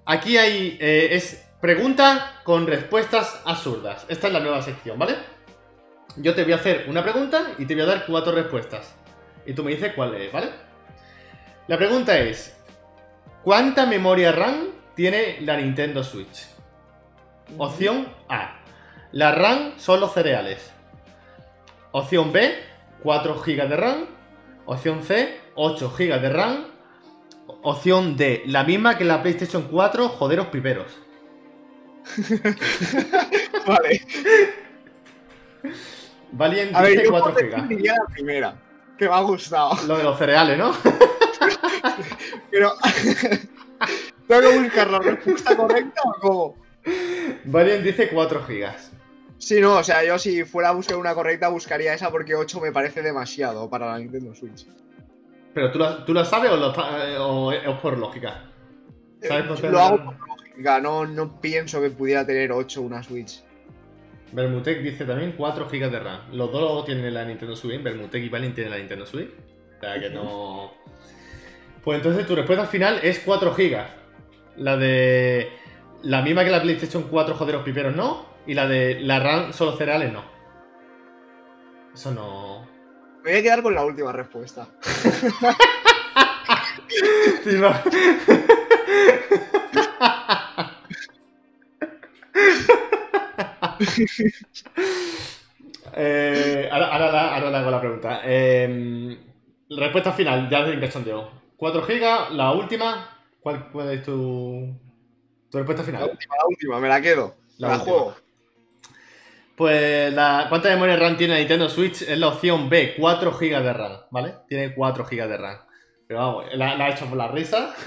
Aquí hay eh, es pregunta con respuestas absurdas. Esta es la nueva sección, ¿vale? Yo te voy a hacer una pregunta y te voy a dar cuatro respuestas. Y tú me dices cuál es, ¿vale? La pregunta es: ¿Cuánta memoria RAM tiene la Nintendo Switch? Opción A. La RAM son los cereales. Opción B, 4 GB de RAM. Opción C, 8 GB de RAM. Opción D, la misma que la PlayStation 4, joderos piperos. Vale. Dice yo 4 por GB. la primera, que me ha gustado. Lo de los cereales, ¿no? Pero. ¿Tengo que buscar la respuesta correcta o cómo? Valiant dice 4 GB. Sí, no, o sea, yo si fuera a buscar una correcta buscaría esa porque 8 me parece demasiado para la Nintendo Switch. Pero tú la, tú la sabes o, lo eh, o es por lógica. ¿Sabes por qué Lo hago por lógica, no, no pienso que pudiera tener 8 una Switch. Bermutec dice también 4 GB de RAM. Los dos tienen la Nintendo Switch. Bermutec y Valiant tienen la Nintendo Switch. O sea que no. Pues entonces tu respuesta final es 4 GB. La de. La misma que la PlayStation 4 joderos piperos no. Y la de la RAM solo cereales no. Eso no. Me voy a quedar con la última respuesta. Eh, ahora, ahora, ahora le hago la pregunta. Eh, respuesta final, ya de cachondeo. 4 GB, la última. ¿Cuál, cuál es tu, tu respuesta La final? última, la última, me la quedo. La La, juego. Pues la ¿cuánta memoria RAM tiene la Nintendo Switch? Es la opción B, 4 GB de RAM, ¿vale? Tiene 4 GB de RAM. Pero vamos, la, la ha hecho por la risa.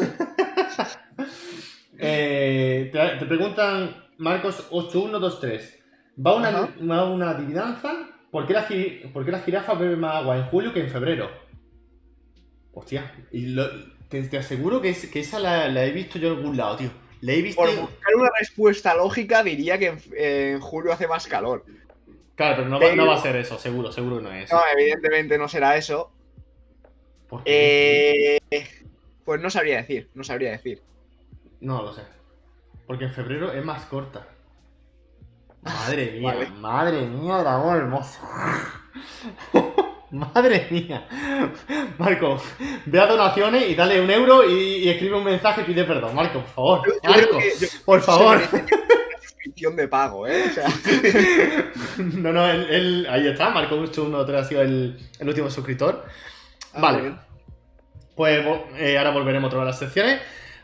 Eh, te, te preguntan, Marcos 8123. ¿Va una, una, una adivinanza? ¿Por qué, la, ¿Por qué la jirafa bebe más agua en julio que en febrero? Hostia, y lo- te, te aseguro que, es- que esa la, la he visto yo en algún lado, tío. La he visto. Por buscar una respuesta lógica diría que en, en julio hace más calor. Claro, pero no, va, no va a ser eso, seguro, seguro que no es eso. No, evidentemente no será eso. ¿Por qué? Eh, pues no sabría decir, no sabría decir. No lo sé. Porque en febrero es más corta. Madre mía, Vale. madre mía, dragón hermoso. madre mía. Marco, ve a donaciones y dale un euro y, y escribe un mensaje y pide perdón. Marco, por favor. Yo- yo Marco, creo que- yo- por favor. Suscripción de pago, ¿eh? O sea, no, no, él, él- ahí está. Marco 113 ha sido el, el último suscriptor. ah, Vale. Pues eh, ahora volveremos a todas las secciones.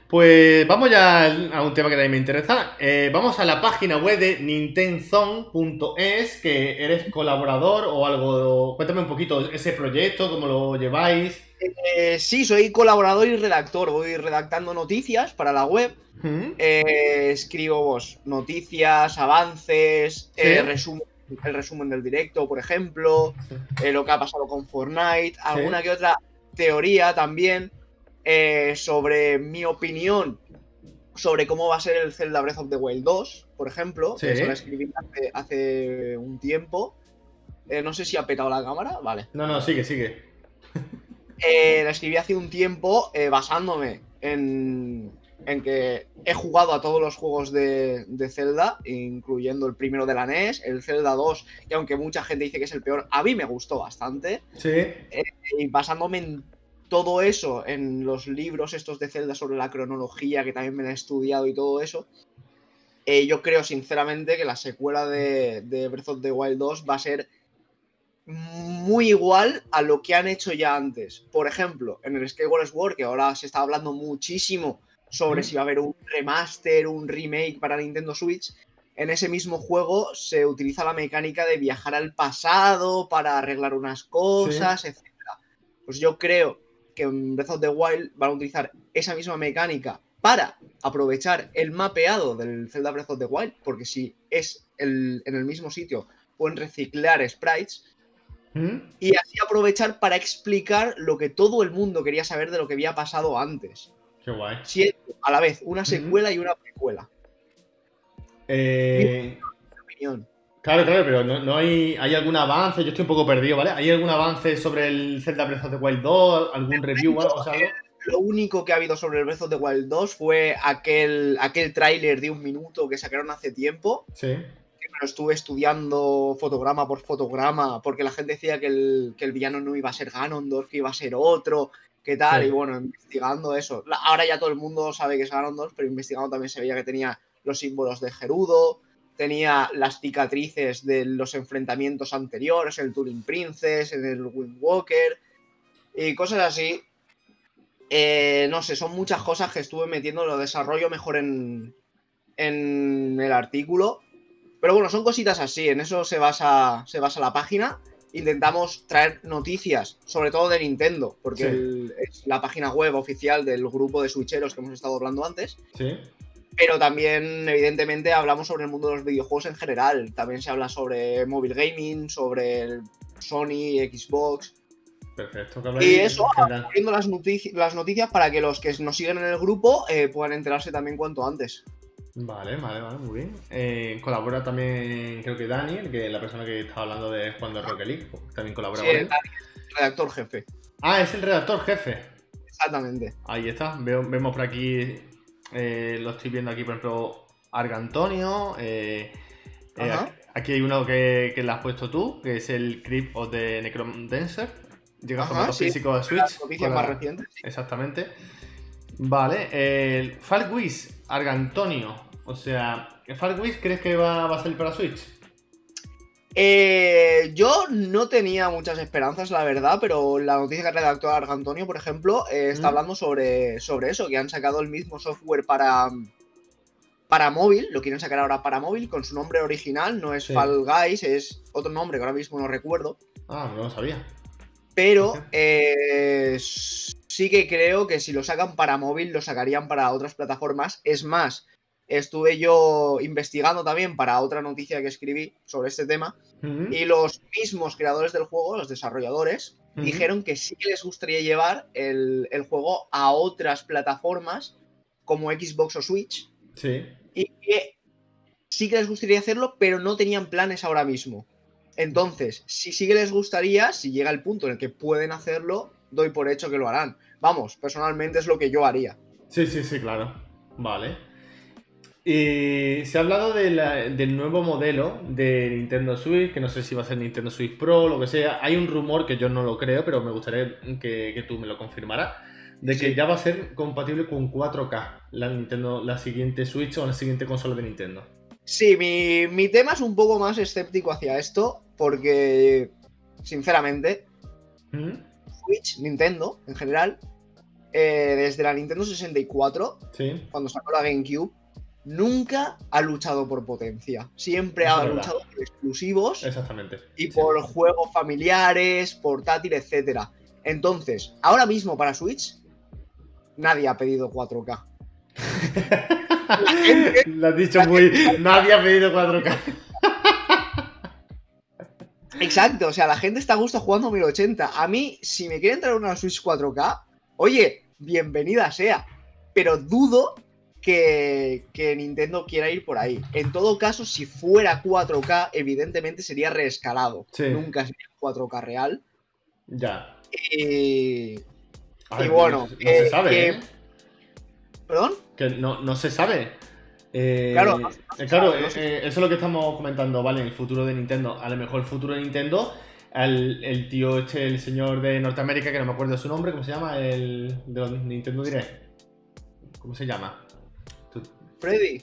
Pues vamos ya a un tema que también me interesa. Eh, vamos a la página web de nintenzone.es, que eres colaborador o algo. Cuéntame un poquito ese proyecto, cómo lo lleváis. Eh, sí, soy colaborador y redactor. Voy redactando noticias para la web. ¿Mm? Eh, escribo vos, noticias, avances, eh, Sí. resumen el resumen del directo, por ejemplo, lo que ha pasado con Fortnite, alguna que otra teoría también eh, sobre mi opinión sobre cómo va a ser el Zelda Breath of the Wild 2, por ejemplo, que se lo escribí hace, un tiempo. Eh, no sé si ha petado la cámara, vale. No, no, sigue, sigue. la escribí hace un tiempo basándome en, en que he jugado a todos los juegos de, Zelda, incluyendo el primero de la NES, el Zelda 2, y aunque mucha gente dice que es el peor, a mí me gustó bastante. Sí. Eh, y basándome en todo eso, en los libros estos de Zelda sobre la cronología, que también me he estudiado y todo eso, eh, yo creo sinceramente que la secuela de, de Breath of the Wild 2 va a ser muy igual a lo que han hecho ya antes. Por ejemplo, en el Skyward Sword, que ahora se está hablando muchísimo sobre si va a haber un remaster, un remake para Nintendo Switch. En ese mismo juego se utiliza la mecánica de viajar al pasado para arreglar unas cosas, etc. Pues yo creo que en Breath of the Wild van a utilizar esa misma mecánica para aprovechar el mapeado del Zelda Breath of the Wild, porque si es en el mismo sitio pueden reciclar sprites ¿Mm? y así aprovechar para explicar lo que todo el mundo quería saber de lo que había pasado antes. Qué guay. a la vez una secuela y una precuela. Eh... Claro, claro, pero no, hay, hay algún avance, yo estoy un poco perdido, ¿vale? ¿Hay algún avance sobre el Zelda Breath of the Wild 2? ¿Algún review o algo? Lo único que ha habido sobre el Breath of the Wild 2 fue aquel, aquel tráiler de un minuto que sacaron hace tiempo. Sí. Que me lo estuve estudiando fotograma por fotograma, porque la gente decía que el, que el villano no iba a ser Ganondorf, que iba a ser otro, qué tal, y bueno, investigando eso. Ahora ya todo el mundo sabe que es Ganondorf, pero investigando también se veía que tenía los símbolos de Gerudo, tenía las cicatrices de los enfrentamientos anteriores, el Turing Princess, en el Wind Walker, y cosas así. Eh, no sé, son muchas cosas que estuve metiendo, lo desarrollo mejor en, en el artículo. Pero bueno, son cositas así, en eso se basa, se basa la página intentamos traer noticias, sobre todo de Nintendo, porque es la página web oficial del grupo de switcheros que hemos estado hablando antes. Sí. Pero también, evidentemente, hablamos sobre el mundo de los videojuegos en general. También se habla sobre mobile gaming, sobre Sony, Xbox. Perfecto. y eso, poniendo las, las noticias para que los que nos siguen en el grupo eh, puedan enterarse también cuanto antes. Vale, vale, vale, muy bien. Eh, colabora también, creo que Daniel, que es la persona que estaba hablando de Juan Rocket League, también colabora sí, con él. redactor jefe. Ah, es el redactor jefe. Exactamente. Ahí está. vemos por aquí, eh, lo estoy viendo aquí, por ejemplo, Argantonio. Eh, aquí hay uno que, que le has puesto tú, que es el Crypt of the Necrodancer. Llega a formato físico a Switch. más reciente. Exactamente. Vale, el Argantonio. O sea, ¿Farwiz crees que va, a salir para Switch? Eh, yo no tenía muchas esperanzas, la verdad, pero la noticia que redactó Argantonio, por ejemplo, eh, está mm. hablando sobre, sobre eso, que han sacado el mismo software para, para móvil, lo quieren sacar ahora para móvil, con su nombre original, no es Fall Guys, es otro nombre que ahora mismo no recuerdo. Ah, no lo sabía. Pero eh, sí que creo que si lo sacan para móvil, lo sacarían para otras plataformas. Es más, estuve yo investigando también para otra noticia que escribí sobre este tema y los mismos creadores del juego, los desarrolladores, dijeron que sí que les gustaría llevar el, juego a otras plataformas como Xbox o Switch. Sí. Y que sí que les gustaría hacerlo, pero no tenían planes ahora mismo. Entonces, si sí que les gustaría, si llega el punto en el que pueden hacerlo, doy por hecho que lo harán. Vamos, personalmente es lo que yo haría. Sí, sí, sí, claro. Vale. Y se ha hablado del nuevo modelo de Nintendo Switch, que no sé si va a ser Nintendo Switch Pro o lo que sea. Hay un rumor que yo no lo creo, pero me gustaría que, tú me lo confirmaras, de que ya va a ser compatible con 4K la, Nintendo, la siguiente Switch o la siguiente consola de Nintendo. Sí, mi, tema es un poco más escéptico hacia esto, porque, sinceramente, ¿Mm? Switch, Nintendo en general, eh, desde la Nintendo 64, cuando sacó la GameCube, nunca ha luchado por potencia. Siempre ha luchado por exclusivos. Exactamente. Y por juegos familiares, portátil, etc. Entonces, ahora mismo para Switch, nadie ha pedido 4K. Lo has dicho muy. Nadie ha pedido 4K. Exacto, o sea, la gente está a gusto jugando 1080. A mí, si me quieren traer una Switch 4K, oye, bienvenida sea. Pero dudo que, que Nintendo quiera ir por ahí. En todo caso, si fuera 4K, evidentemente sería reescalado. Sí. Nunca sería 4K real. Ya. Y, Y bueno, no, no eh, se sabe, eh, ¿eh? ¿Perdón? Que no, no se sabe. Eh, Claro, se claro, sabe, se eso es lo que estamos comentando, ¿vale? El futuro de Nintendo. A lo mejor el futuro de Nintendo, el, el tío este, el señor de Norteamérica, que no me acuerdo su nombre, ¿cómo se llama? El de los Nintendo Direct. ¿Cómo se llama? Freddy.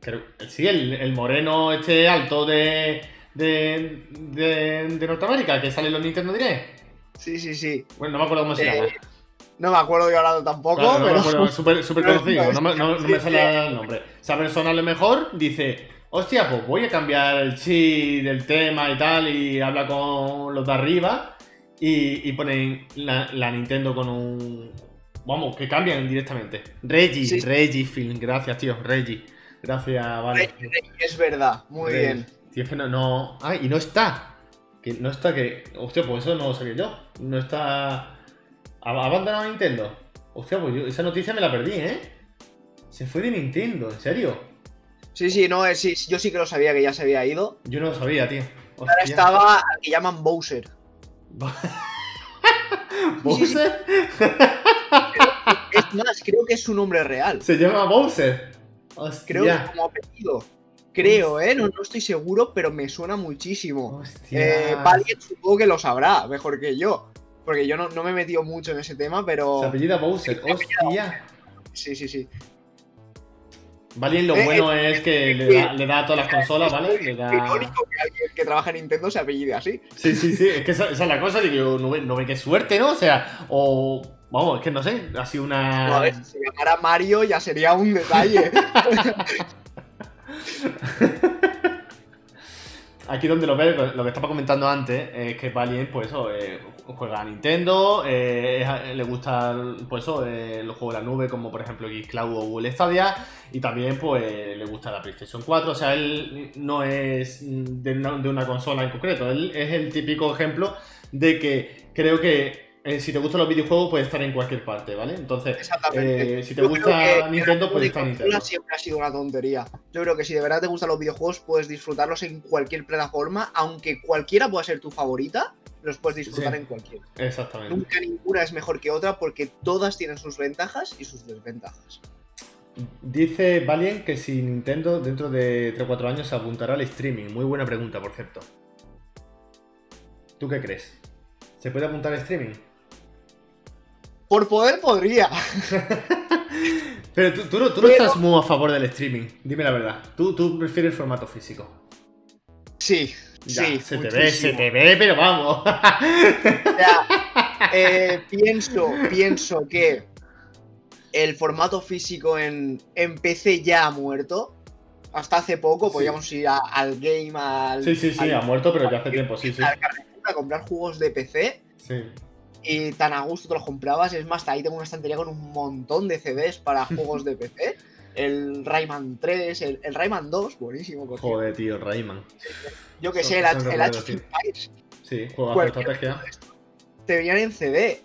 creo- sí, el, el moreno este alto de, de, de, de Norteamérica, que sale en los Nintendo Direct. Sí, sí, sí. Bueno, no me acuerdo cómo se Eh, llama. No me acuerdo yo ahora tampoco, Claro, no pero. acuerdo, súper conocido, no me, no- no me sí, sale el nombre. Esa persona a lo mejor dice, hostia, pues voy a cambiar el chip del tema y tal, y habla con los de arriba, y, y ponen la, la Nintendo con un... Vamos, que cambian directamente. Reggie, Sí. Reggie Film, gracias, tío, Reggie. Gracias, vale. Es verdad, muy Reggie. bien. Tío, es que no, no... Ah, y no está. Que no está que... Hostia, pues eso no lo sabía yo. No está... ¿Ha ha abandonado Nintendo? Hostia, pues yo esa noticia me la perdí, ¿eh? Se fue de Nintendo, ¿en serio? Sí, sí, no, es, sí, yo sí que lo sabía que ya se había ido. Yo no lo sabía, tío. Ahora estaba al que llaman Bowser. ¿Bowser? Es más, creo que es su nombre real. Se llama Bowser. Creo que Hostia. como apellido. Creo, ¿eh? No, no estoy seguro, pero me suena muchísimo. Hostia. Eh, Valiant supongo que lo sabrá mejor que yo. Porque yo no, no me he metido mucho en ese tema, pero. Se apellida Bowser. Hostia. Sí, sí, sí. Valiant lo Eh, bueno es que le da, le da a todas las consolas, ¿vale? Le da... Irónico que alguien que trabaja en Nintendo se apellide así. Sí, sí, sí, es que esa, esa es la cosa, digo, no ve, no ve qué suerte, ¿no? O sea, o. Vamos, es que no sé, ha sido una. No, a ver, si se llamara Mario ya sería un detalle. Aquí donde lo ves, lo que estaba comentando antes, es que Valiant, pues eso, eh, juega a Nintendo, eh, le gustan, pues eso, eh, los juegos de la nube, como por ejemplo Xcloud o Google Stadia, y también, pues, le gusta la PlayStation 4, o sea, él no es de una, de una consola en concreto, él es el típico ejemplo de que creo que eh, si te gustan los videojuegos, puedes estar en cualquier parte, ¿ale? Entonces, Exactamente. eh, si te Yo gusta Nintendo, de está consola Nintendo. siempre ha sido una tontería. Yo creo que si de verdad te gustan los videojuegos, puedes disfrutarlos en cualquier plataforma, aunque cualquiera pueda ser tu favorita, los puedes disfrutar Sí. en cualquiera. Exactamente. Nunca ninguna es mejor que otra porque todas tienen sus ventajas y sus desventajas. Dice Valiant que si Nintendo dentro de 3 o 4 años se apuntará al streaming. Muy buena pregunta, por cierto. ¿Tú qué crees? ¿Se puede apuntar al streaming? Por poder podría. Pero tú, tú no, tú no Pero- estás muy a favor del streaming, dime la verdad. Tú, tú prefieres el formato físico. Sí, Ya, sí. se te ve, se te ve, pero vamos. Sea, eh, pienso, pienso que el formato físico en, en PC ya ha muerto. Hasta hace poco Sí. podíamos ir a- al game, al, sí, sí, sí, al- ha muerto, pero ya hace tiempo, sí, sí. Carrefour a comprar juegos de PC Sí. Y tan a gusto te los comprabas. Es más, ahí tengo una estantería con un montón de CDs para juegos de PC. El Rayman 3, el, el Rayman 2, buenísimo. por. Joder, tío, Rayman. Yo que son- sé, el, H- el sí. Empires Sí, juega de estrategia. te venían en CD.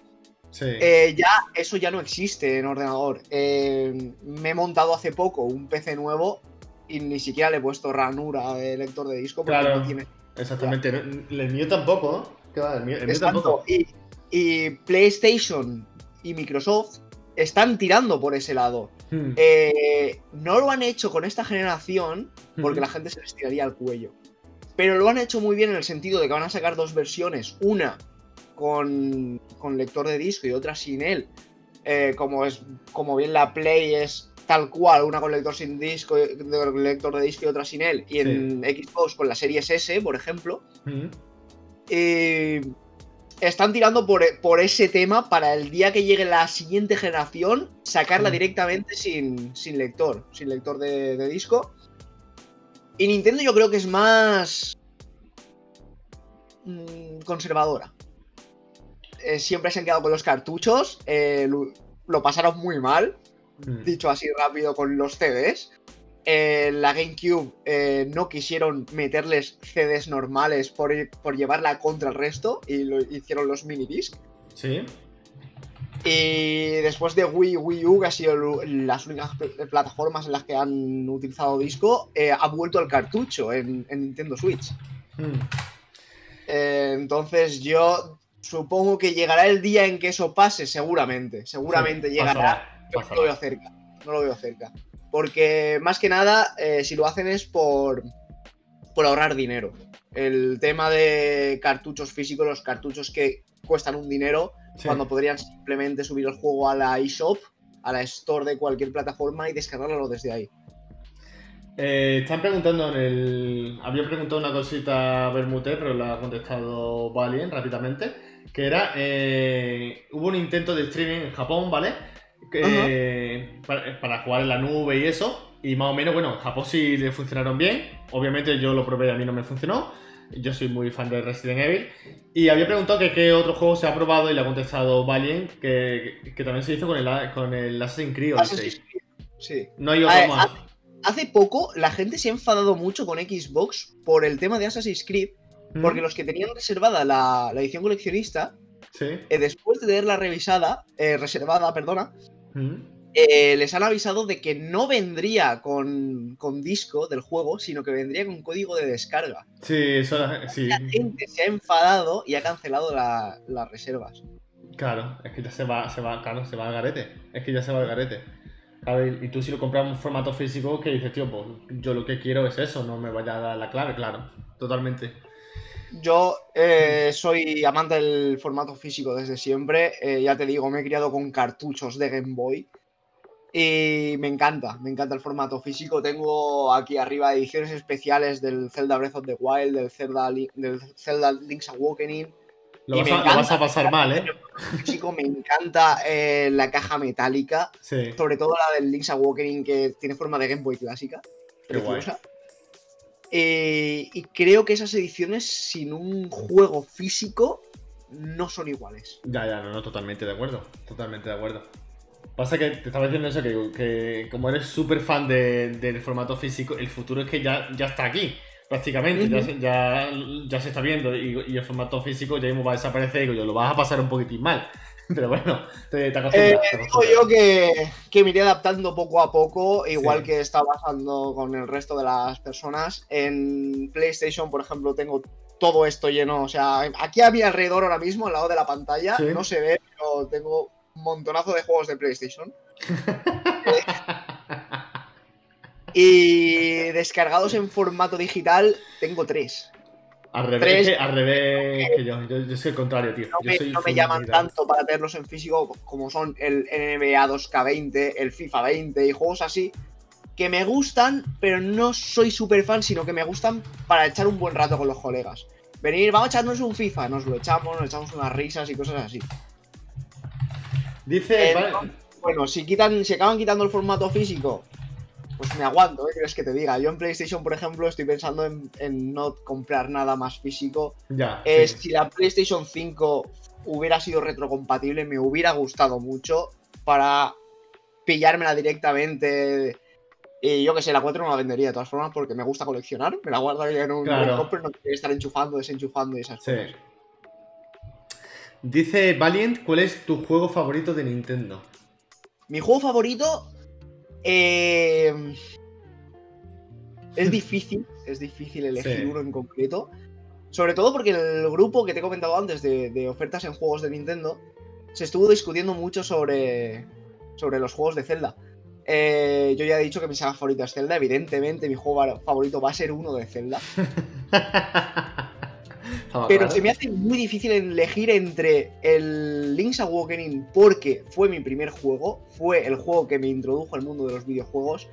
Sí. Eh, ya, eso ya no existe en ordenador. Eh, me he montado hace poco un PC nuevo y ni siquiera le he puesto ranura de lector de disco porque Claro. no tiene. Exactamente. El mío tampoco. ¿eh? ¿Qué va? El mío, el mío Exacto. tampoco. Y, y PlayStation y Microsoft están tirando por ese lado. Hmm. Eh, no lo han hecho con esta generación porque Hmm. la gente se les tiraría al cuello. Pero lo han hecho muy bien en el sentido de que van a sacar dos versiones. Una con, con lector de disco y otra sin él. Eh, como, es, como bien la Play es tal cual, una con lector sin disco, de- lector de disco y otra sin él. Y en Xbox con la Series S, por ejemplo. Hmm. eh, están tirando por, por ese tema para el día que llegue la siguiente generación, sacarla Mm. directamente sin, sin lector, sin lector de, de disco. Y Nintendo yo creo que es más mm, conservadora. Eh, siempre se han quedado con los cartuchos, eh, lo, lo pasaron muy mal, Hmm. dicho así rápido con los CDs. Eh, la GameCube eh, no quisieron meterles CDs normales por, por llevarla contra el resto y lo hicieron los mini disc. Sí. Y después de Wii, Wii U, que ha sido las únicas pl- plataformas en las que han utilizado disco, eh, ha vuelto el cartucho en, en Nintendo Switch. Mm. Eh, entonces yo supongo que llegará el día en que eso pase, seguramente. Seguramente Sí, llegará. pasará, no lo veo cerca. No lo veo cerca. Porque más que nada, eh, si lo hacen es por, por ahorrar dinero. El tema de cartuchos físicos, los cartuchos que cuestan un dinero, Sí. cuando podrían simplemente subir el juego a la eShop, a la store de cualquier plataforma y descargarlo desde ahí. Eh, están preguntando en el. Había preguntado una cosita a Bermute, pero la ha contestado Valien rápidamente. Que era. eh, hubo un intento de streaming en Japón, ¿vale? Que- para, para jugar en la nube y eso. Y más o menos, bueno, en Japón sí le funcionaron bien. Obviamente yo lo probé y a mí no me funcionó. Yo soy muy fan de Resident Evil. Y había preguntado que qué otro juego se ha probado y le ha contestado Valiant que, que también se hizo con el, con el Assassin's Creed. Assassin's Creed, Sí. No hay otro Ah, más. Hace poco la gente se ha enfadado mucho con Xbox por el tema de Assassin's Creed, porque Mm, los que tenían reservada la, la edición coleccionista, Sí. eh, después de tenerla revisada, eh, reservada, perdona, Mm. eh, les han avisado de que no vendría con, con disco del juego, sino que vendría con código de descarga. Sí, eso sí. La gente se ha enfadado y ha cancelado la- las reservas. Claro, es que ya se va, se va, claro, se va al garete. Es que ya se va al garete. Y tú si lo compras en un formato físico que dices, tío, pues yo lo que quiero es eso, no me vaya a dar la clave, claro. Totalmente. Yo eh, soy amante del formato físico desde siempre. eh, ya te digo, me he criado con cartuchos de Game Boy. Y me encanta, me encanta el formato físico. Tengo aquí arriba ediciones especiales del Zelda Breath of the Wild, del Zelda, del Zelda Link's Awakening. Lo Y vas, me a, lo encanta. vas a pasar mal, ¿eh? Físico, me encanta eh, la caja metálica, Sí. sobre todo la del Link's Awakening que tiene forma de Game Boy clásica. Qué guay. Eh, y creo que esas ediciones sin un juego físico no son iguales. Ya, ya, no, no, totalmente de acuerdo. Totalmente de acuerdo. Pasa que te estaba diciendo eso, que, que como eres súper fan de- del formato físico, el futuro es que ya, ya está aquí, prácticamente. ya, Ujú. se- ya, ya se está viendo y, y el formato físico ya mismo va a desaparecer y yo, lo vas a pasar un poquitín mal. Pero bueno, te, te acostumbras. Eh, digo yo que, que me iré adaptando poco a poco, igual Sí. que está pasando con el resto de las personas. En PlayStation, por ejemplo, tengo todo esto lleno. O sea, aquí a mi alrededor ahora mismo, al lado de la pantalla, Sí. no se ve, pero tengo un montonazo de juegos de PlayStation. Y descargados en formato digital, tengo tres. Al revés, que- al revés que yo. yo. yo soy el contrario, tío. No Yo me, soy no me llaman tanto para tenerlos en físico como son el NBA 2K20, el FIFA 20 y juegos así, que me gustan, pero no soy súper fan, sino que me gustan para echar un buen rato con los colegas. Venir, vamos a echarnos un FIFA, nos lo echamos, nos echamos unas risas y cosas así. Dice. Eh, vale-. Bueno, si quitan, si acaban quitando el formato físico, pues me aguanto, ¿eh? ¿Quieres que te diga? Yo en PlayStation, por ejemplo, estoy pensando en, en no comprar nada más físico. Ya. Eh, sí. Si la PlayStation 5 hubiera sido retrocompatible, me hubiera gustado mucho para pillármela directamente. Y yo que sé, la 4 no la vendería de todas formas porque me gusta coleccionar. Me la guardaría en un Claro. cofre, no quiero estar enchufando, desenchufando y esas Sí. cosas. Dice Valiant, ¿cuál es tu juego favorito de Nintendo? Mi juego favorito. Eh, es difícil, es difícil elegir Sí. uno en concreto. Sobre todo porque el grupo que te he comentado antes de, de ofertas en juegos de Nintendo se estuvo discutiendo mucho sobre, sobre los juegos de Zelda. Eh, yo ya he dicho que mi saga favorita es Zelda. Evidentemente, mi juego favorito va a ser uno de Zelda. Estaba Pero claro. se me hace muy difícil elegir entre el Link's Awakening porque fue mi primer juego, fue el juego que me introdujo al mundo de los videojuegos,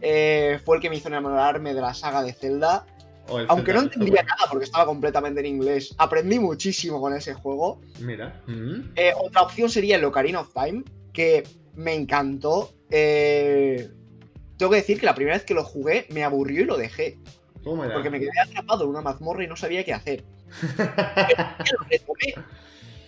eh, fue el que me hizo enamorarme de la saga de Zelda, O el aunque no entendía nada porque estaba completamente en inglés. Aprendí muchísimo con ese juego. Mira. mm, Eh, otra opción sería el Ocarina of Time, que me encantó. Eh, tengo que decir que la primera vez que lo jugué me aburrió y lo dejé, porque me quedé atrapado en una mazmorra y no sabía qué hacer.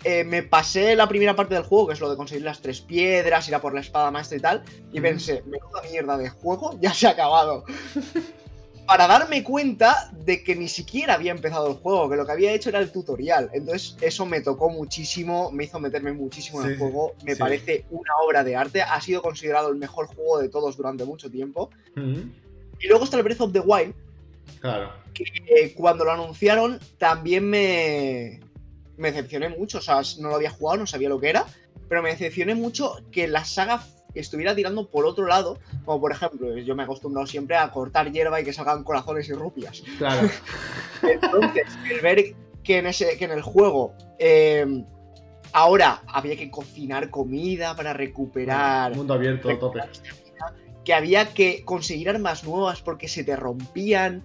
Eh, me pasé la primera parte del juego, que es lo de conseguir las tres piedras, ir a por la espada maestra y tal, y pensé, menuda mierda de juego, ya se ha acabado. Para darme cuenta de que ni siquiera había empezado el juego, que lo que había hecho era el tutorial. Entonces, eso me tocó muchísimo, me hizo meterme muchísimo en el juego. Me sí. parece una obra de arte. Ha sido considerado el mejor juego de todos durante mucho tiempo. Y luego está el Breath of the Wild, Claro. que eh, cuando lo anunciaron también me, me decepcioné mucho. O sea, no lo había jugado, no sabía lo que era, pero me decepcioné mucho que la saga estuviera tirando por otro lado, como por ejemplo, yo me he acostumbrado siempre a cortar hierba y que salgan corazones y rupias. Claro. Entonces, el ver que en, ese, que en el juego eh, ahora había que cocinar comida para recuperar Mundo abierto, tope. que había que conseguir armas nuevas porque se te rompían,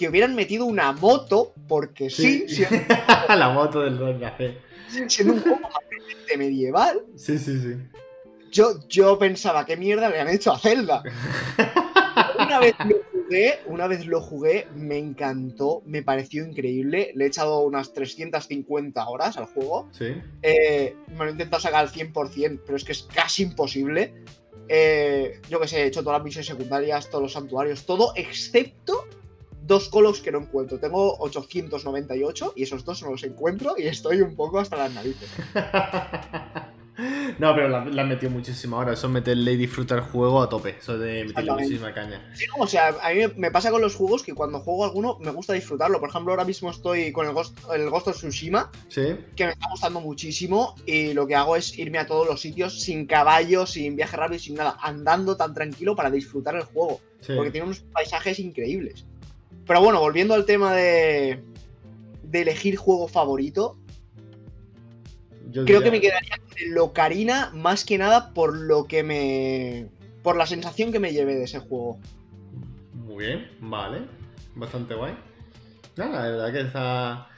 que hubieran metido una moto, porque sí, Sí. siendo, la moto del Don Café. siendo un juego completamente medieval, Sí, sí, sí. yo, yo pensaba, ¿qué mierda le han hecho a Zelda? Una vez lo jugué, una vez lo jugué, me encantó, me pareció increíble, le he echado unas 350 horas al juego, Sí. Eh, me lo he intentado sacar al 100%, pero es que es casi imposible. Eh, yo que sé, he hecho todas las misiones secundarias, todos los santuarios, todo excepto dos colos que no encuentro. Tengo 898 y esos dos no los encuentro y estoy un poco hasta las narices. No, pero la, la han metido muchísimo ahora. Eso es meterle y disfrutar el juego a tope. Eso de meterle muchísima caña. Sí, no, o sea, a mí me- me pasa con los juegos que cuando juego alguno me gusta disfrutarlo. Por ejemplo, ahora mismo estoy con el Ghost, el Ghost of Tsushima, Sí. que me está gustando muchísimo y lo que hago es irme a todos los sitios sin caballo, sin viaje rápido, sin nada, andando tan tranquilo para disfrutar el juego. sí. porque tiene unos paisajes increíbles. Pero bueno, volviendo al tema de, de elegir juego favorito, creo que me quedaría con Locarina más que nada por lo que me. por la sensación que me llevé de ese juego. Muy bien, vale. Bastante guay. Nada, la verdad que está.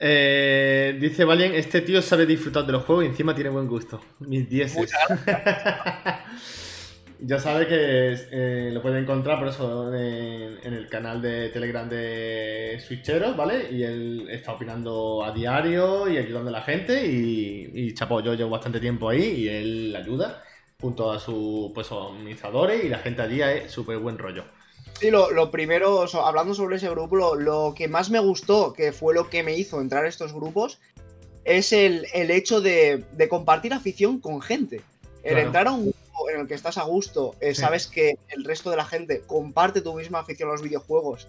Eh, dice Valien, este tío sabe disfrutar de los juegos y encima tiene buen gusto. Mis 10. ya sabe que eh, lo puede encontrar por eso en, en el canal de Telegram de Switcheros, ¿vale? Y él está opinando a diario y ayudando a la gente. Y, y chapo, yo llevo bastante tiempo ahí y él ayuda junto a sus pues, administradores y la gente allí es súper buen rollo. Sí, lo, lo primero, hablando sobre ese grupo, lo, lo que más me gustó, que fue lo que me hizo entrar a estos grupos, es el, el hecho de, de compartir afición con gente. El Claro. entrar a un grupo en el que estás a gusto, eh, Sí. sabes que el resto de la gente comparte tu misma afición a los videojuegos.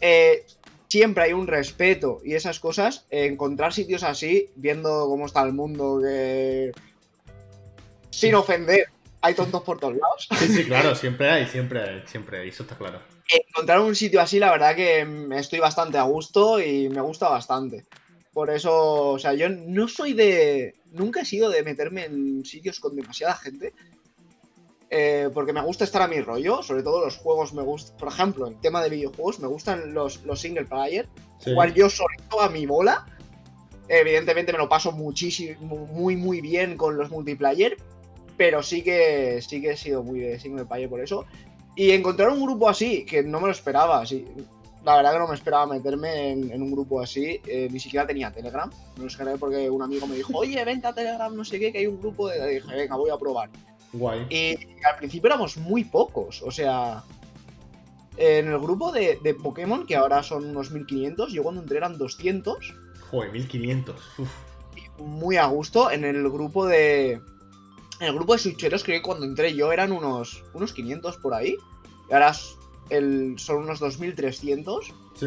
eh, siempre hay un respeto y esas cosas. eh, encontrar sitios así, viendo cómo está el mundo, que. Sin ofender, hay tontos por todos lados. Sí, sí, claro, siempre hay, siempre hay, siempre hay, eso está claro. encontrar un sitio así, la verdad que mm, estoy bastante a gusto y me gusta bastante. Por eso, o sea, yo no soy de. Nunca he sido de meterme en sitios con demasiada gente. Eh, porque me gusta estar a mi rollo. Sobre todo los juegos me gustan. Por ejemplo, en tema de videojuegos, me gustan los, los single player. Sí. Jugar yo solito a mi bola. Evidentemente me lo paso muchísimo, muy, muy bien con los multiplayer. Pero sí que, sí que he sido muy de single player por eso. Y encontrar un grupo así, que no me lo esperaba, sí. La verdad que no me esperaba meterme en, en un grupo así. eh, ni siquiera tenía Telegram. Me lo descargué porque un amigo me dijo, oye, vente a Telegram, no sé qué, que hay un grupo de... y dije, venga, voy a probar. Guay. Y al principio éramos muy pocos. O sea, en el grupo de, de Pokémon, que ahora son unos 1500, yo cuando entré eran 200. Joder, 1500. Uf. Muy a gusto. En el grupo de... En el grupo de switcheros creo que cuando entré yo eran unos, unos 500 por ahí. Y ahora el, son unos 2300. Sí.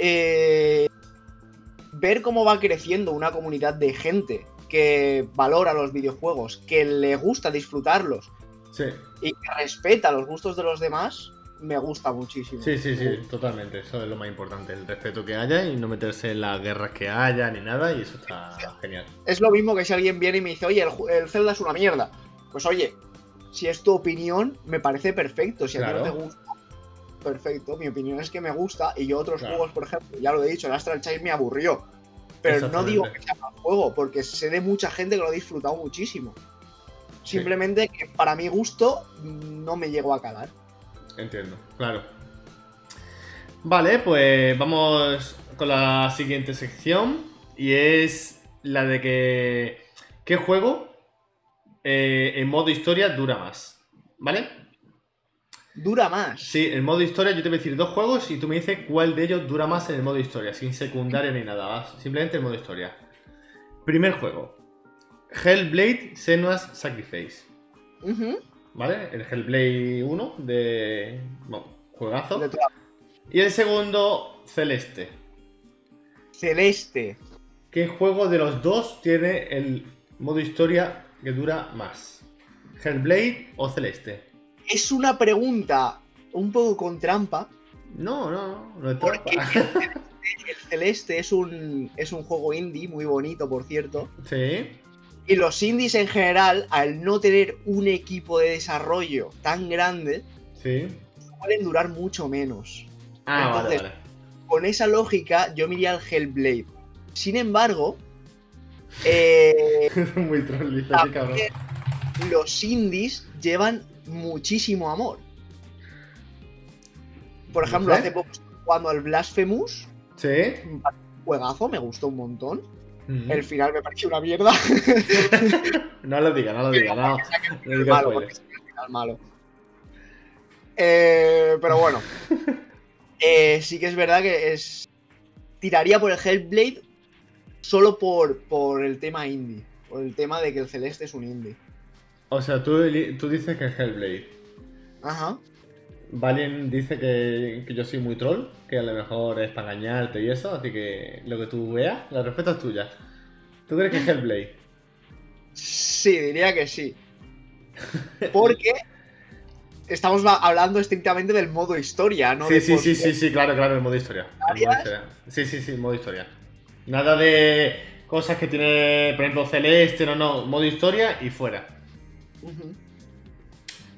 eh, ver cómo va creciendo una comunidad de gente que valora los videojuegos, que le gusta disfrutarlos Sí, y que respeta los gustos de los demás, me gusta muchísimo. sí, sí, sí, totalmente. Eso es lo más importante, el respeto que haya y no meterse en las guerras que haya ni nada y eso está genial. Es lo mismo que si alguien viene y me dice, oye, el, Zelda es una mierda. Pues oye, si es tu opinión, me parece perfecto. Si a ti no te gusta, perfecto. Mi opinión es que me gusta y yo otros Claro. juegos, por ejemplo, ya lo he dicho, el Astral Chain me aburrió. Pero no digo que sea mal juego, porque sé de mucha gente que lo ha disfrutado muchísimo. Simplemente que para mi gusto no me llegó a calar. Entiendo, claro. Vale, pues vamos con la siguiente sección y es la de que. ¿Qué juego eh, en modo historia dura más? ¿Vale? Dura más. Sí, en modo historia yo te voy a decir dos juegos y tú me dices cuál de ellos dura más en el modo historia, sin secundaria ni nada, ¿vas? simplemente en modo historia. Primer juego. Hellblade Senua's Sacrifice. ¿Vale? El Hellblade 1 de. Bueno, juegazo. De Y el segundo, Celeste. Celeste. ¿Qué juego de los dos tiene el modo historia que dura más? ¿Hellblade o Celeste? Es una pregunta un poco con trampa. No, no, no, no es ¿Por trampa. El Celeste es un, es un juego indie muy bonito, por cierto. sí, Y los indies en general, al no tener un equipo de desarrollo tan grande, sí. suelen durar mucho menos. Ah, Entonces- vale. Con esa lógica, yo me iría al Hellblade. Sin embargo, eh, Muy los indies llevan muchísimo amor. Por ejemplo, hace poco estuve jugando al Blasphemous, Sí. un juegazo, me gustó un montón. El final me pareció una mierda. No lo diga, no lo diga, no. No diga malo, el final malo. Eh, pero bueno. Eh, sí que es verdad que es. Tiraría por el Hellblade solo por, por el tema indie. Por el tema de que el Celeste es un indie. O sea, tú, tú dices que es Hellblade. Ajá. Valien dice que, que yo soy muy troll, que a lo mejor es para engañarte y eso, así que lo que tú veas, la respuesta es tuya. ¿Tú crees que es Hellblade? Sí, diría que sí. Porque estamos hablando estrictamente del modo historia, ¿no? sí, de sí, sí, sí, sí, claro, claro, el modo historia. El modo historia. Sí, sí, sí, modo historia. Nada de cosas que tiene, por ejemplo, Celeste, no, no, modo historia y fuera.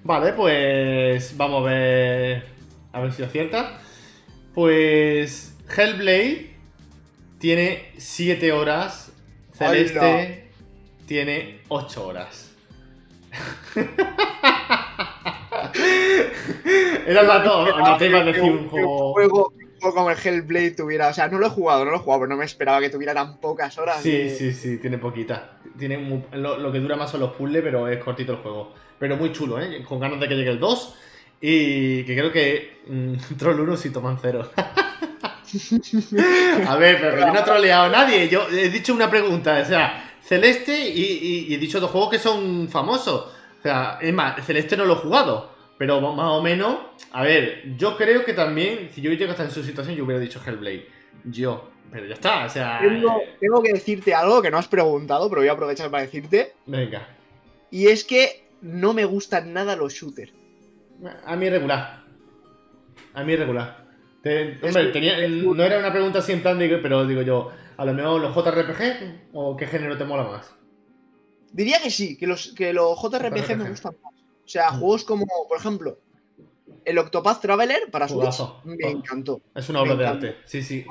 Vale, pues vamos a ver. A ver si acierta. Pues Hellblade tiene 7 horas. Celeste ¡Hala! tiene 8 horas. Era el dato, no te iba a decir un juego. Juego como el Hellblade tuviera. O sea, no lo he jugado, no lo he jugado, pero no me esperaba que tuviera tan pocas horas. Sí, de- sí, sí, tiene poquita. Tiene mu- lo, lo que dura más son los puzzles, pero es cortito el juego. Pero muy chulo, ¿eh? Con ganas de que llegue el 2. Y que creo que mm, Troll 1 sí toman 0. a ver, pero yo no he troleado a nadie. Yo he dicho una pregunta, o sea, Celeste y, y- y he dicho dos juegos que son famosos. O sea, es más, Celeste no lo he jugado. Pero más o menos, a ver, yo creo que también, si yo hubiera estado en su situación, yo hubiera dicho Hellblade. Yo. Pero ya está, o sea. Tengo, eh, tengo que decirte algo que no has preguntado, pero voy a aprovechar para decirte. Venga. Y es que no me gustan nada los shooters. A mí regular. A mí regular. Te- hombre, que- tenía- no era una pregunta así en plan, de, pero digo yo, a lo mejor los JRPG o qué género te mola más. Diría que sí, que los, que los JRPG me JRPG. gustan más. O sea, Mm. juegos como, por ejemplo, el Octopath Traveler para Switch me Oh. encantó. Es una obra Me de arte. Sí, sí.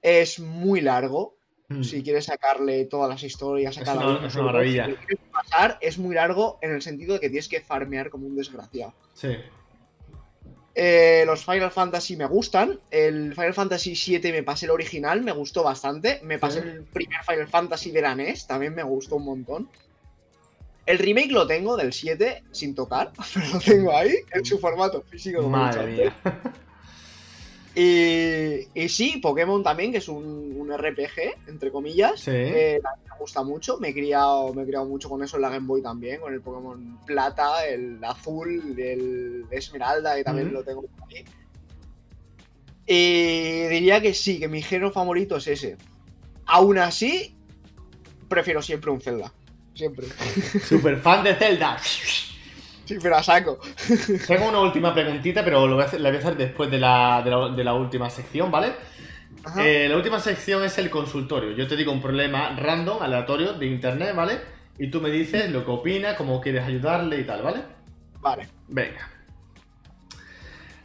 Es muy largo. Mm. Si quieres sacarle todas las historias a Es cada una- uno, es una maravilla. Si quieres pasar, es muy largo en el sentido de que tienes que farmear como un desgraciado. Sí. Eh, los Final Fantasy me gustan. El Final Fantasy VII me pasé el original, me gustó bastante. Me pasé Sí. el primer Final Fantasy de la NES, también me gustó un montón. El remake lo tengo del 7 sin tocar, pero lo tengo ahí en su formato físico. Madre mía. Y, y sí, Pokémon también, que es un, un RPG, entre comillas. Sí. Eh, me gusta mucho. Me he, criado, me he criado mucho con eso en la Game Boy también, con el Pokémon Plata, el Azul, el Esmeralda, que también lo tengo por ahí. Y diría que sí, que mi género favorito es ese. Aún así, prefiero siempre un Zelda. Siempre. Super fan de Zelda. Sí, pero a saco. Tengo una última preguntita, pero lo voy a hacer, la voy a hacer después de la, de la, de la última sección, ¿vale? Eh, la última sección es el consultorio. Yo te digo un problema random, aleatorio, de internet, ¿vale? Y tú me dices lo que opinas, cómo quieres ayudarle y tal, ¿vale? Vale. Venga.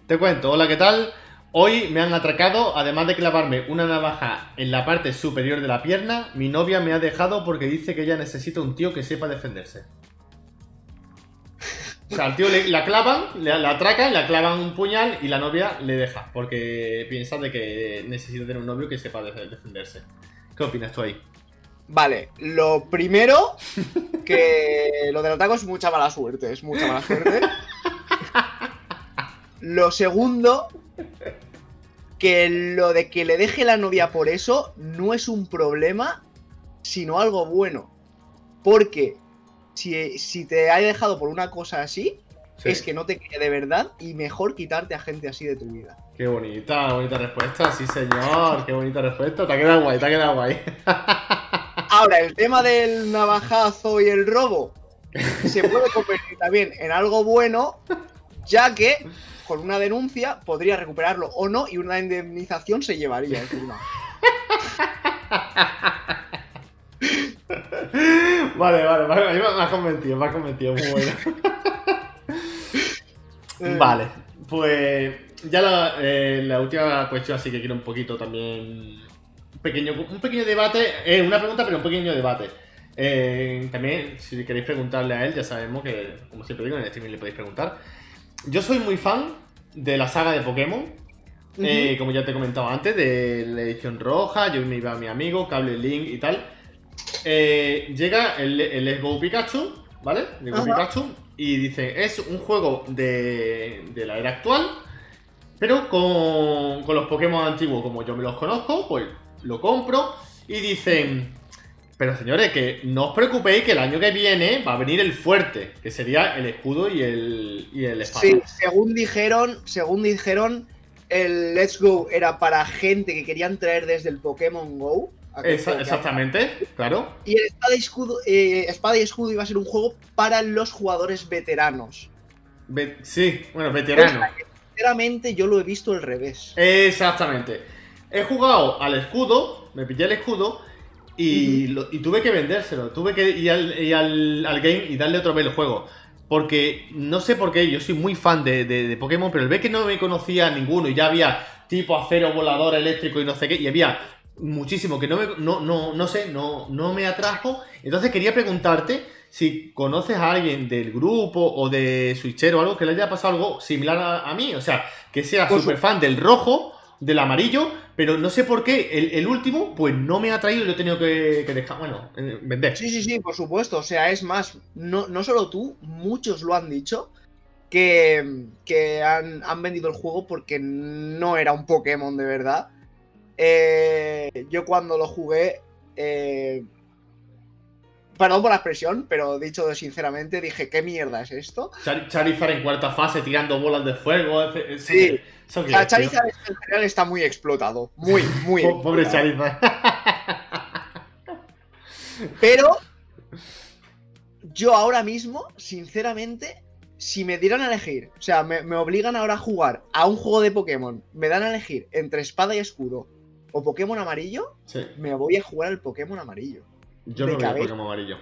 Te cuento, hola, ¿qué tal? Hoy me han atracado, además de clavarme una navaja en la parte superior de la pierna, mi novia me ha dejado porque dice que ella necesita un tío que sepa defenderse. O sea, al tío le, la clavan, le, la atracan, le clavan un puñal y la novia le deja, porque piensa de que necesita tener un novio que sepa de- defenderse. ¿Qué opinas tú ahí? Vale, lo primero, que lo del ataque es mucha mala suerte, es mucha mala suerte. Lo segundo, que lo de que le deje la novia por eso no es un problema, sino algo bueno. Porque si, si te ha dejado por una cosa así, Sí. es que no te quiere de verdad y mejor quitarte a gente así de tu vida. Qué bonita, bonita respuesta, sí señor, qué bonita respuesta. Te ha quedado guay, te ha quedado guay. Ahora, el tema del navajazo y el robo se puede convertir también en algo bueno, ya que con una denuncia podría recuperarlo o no y una indemnización se llevaría encima. Vale, vale, vale, me me has convencido, me has convencido, muy bueno. Eh, Vale, pues ya la, eh, la última cuestión, así que quiero un poquito también. Un pequeño, un pequeño debate, eh, una pregunta, pero un pequeño debate. Eh, también, si queréis preguntarle a él, ya sabemos que, como siempre digo, en el streaming le podéis preguntar. Yo soy muy fan de la saga de Pokémon. eh, como ya te he comentado antes, de la edición roja, yo me iba a mi amigo, Cable Link y tal. Eh, llega el, el Let's Go Pikachu, ¿vale? Let's Go. Pikachu, y dice, es un juego de, de la era actual, pero con, con los Pokémon antiguos, como yo me los conozco, pues lo compro. Y dicen, pero señores, que no os preocupéis que el año que viene va a venir el fuerte, que sería el escudo y el, y el espada. Sí, según dijeron, según dijeron, el Let's Go era para gente que querían traer desde el Pokémon Go. Esa- exactamente, claro. Y el Espada y, Escudo, eh, Espada y Escudo iba a ser un juego para los jugadores veteranos. Ve- sí, bueno, veterano. Sinceramente, yo lo he visto al revés. Exactamente. He jugado al escudo, me pillé el escudo y, lo- y tuve que vendérselo. Tuve que ir, al, ir al- al game y darle otro vez el juego. Porque no sé por qué, yo soy muy fan de, de- de Pokémon, pero el ve que no me conocía ninguno y ya había tipo acero volador eléctrico y no sé qué, y había muchísimo que no me, no, no, no sé, no, no me atrajo. Entonces quería preguntarte si conoces a alguien del grupo o de Switchero o algo que le haya pasado algo similar a, a mí. O sea, que sea súper fan del rojo, del amarillo, pero no sé por qué el, el último, pues no me ha traído y lo he tenido que, dejar, bueno, eh, vender. Sí, sí, sí, por supuesto. O sea, es más, no, no solo tú, muchos lo han dicho. Que, que han, han vendido el juego porque no era un Pokémon de verdad. Eh, yo cuando lo jugué. eh, perdón por la expresión, pero dicho sinceramente, dije, ¿qué mierda es esto? Char- Charizard en cuarta fase tirando bolas de fuego. Sí. ¿eso O qué sea, es, tío? Charizard en general está muy explotado. Muy, muy. Po- Pobre explotado. Charizard. Pero yo ahora mismo, sinceramente, si me dieran a elegir, o sea, me, me obligan ahora a jugar a un juego de Pokémon, me dan a elegir entre espada y escudo o Pokémon amarillo, Sí, me voy a jugar al Pokémon amarillo, yo De voy al cabeza. Pokémon amarillo.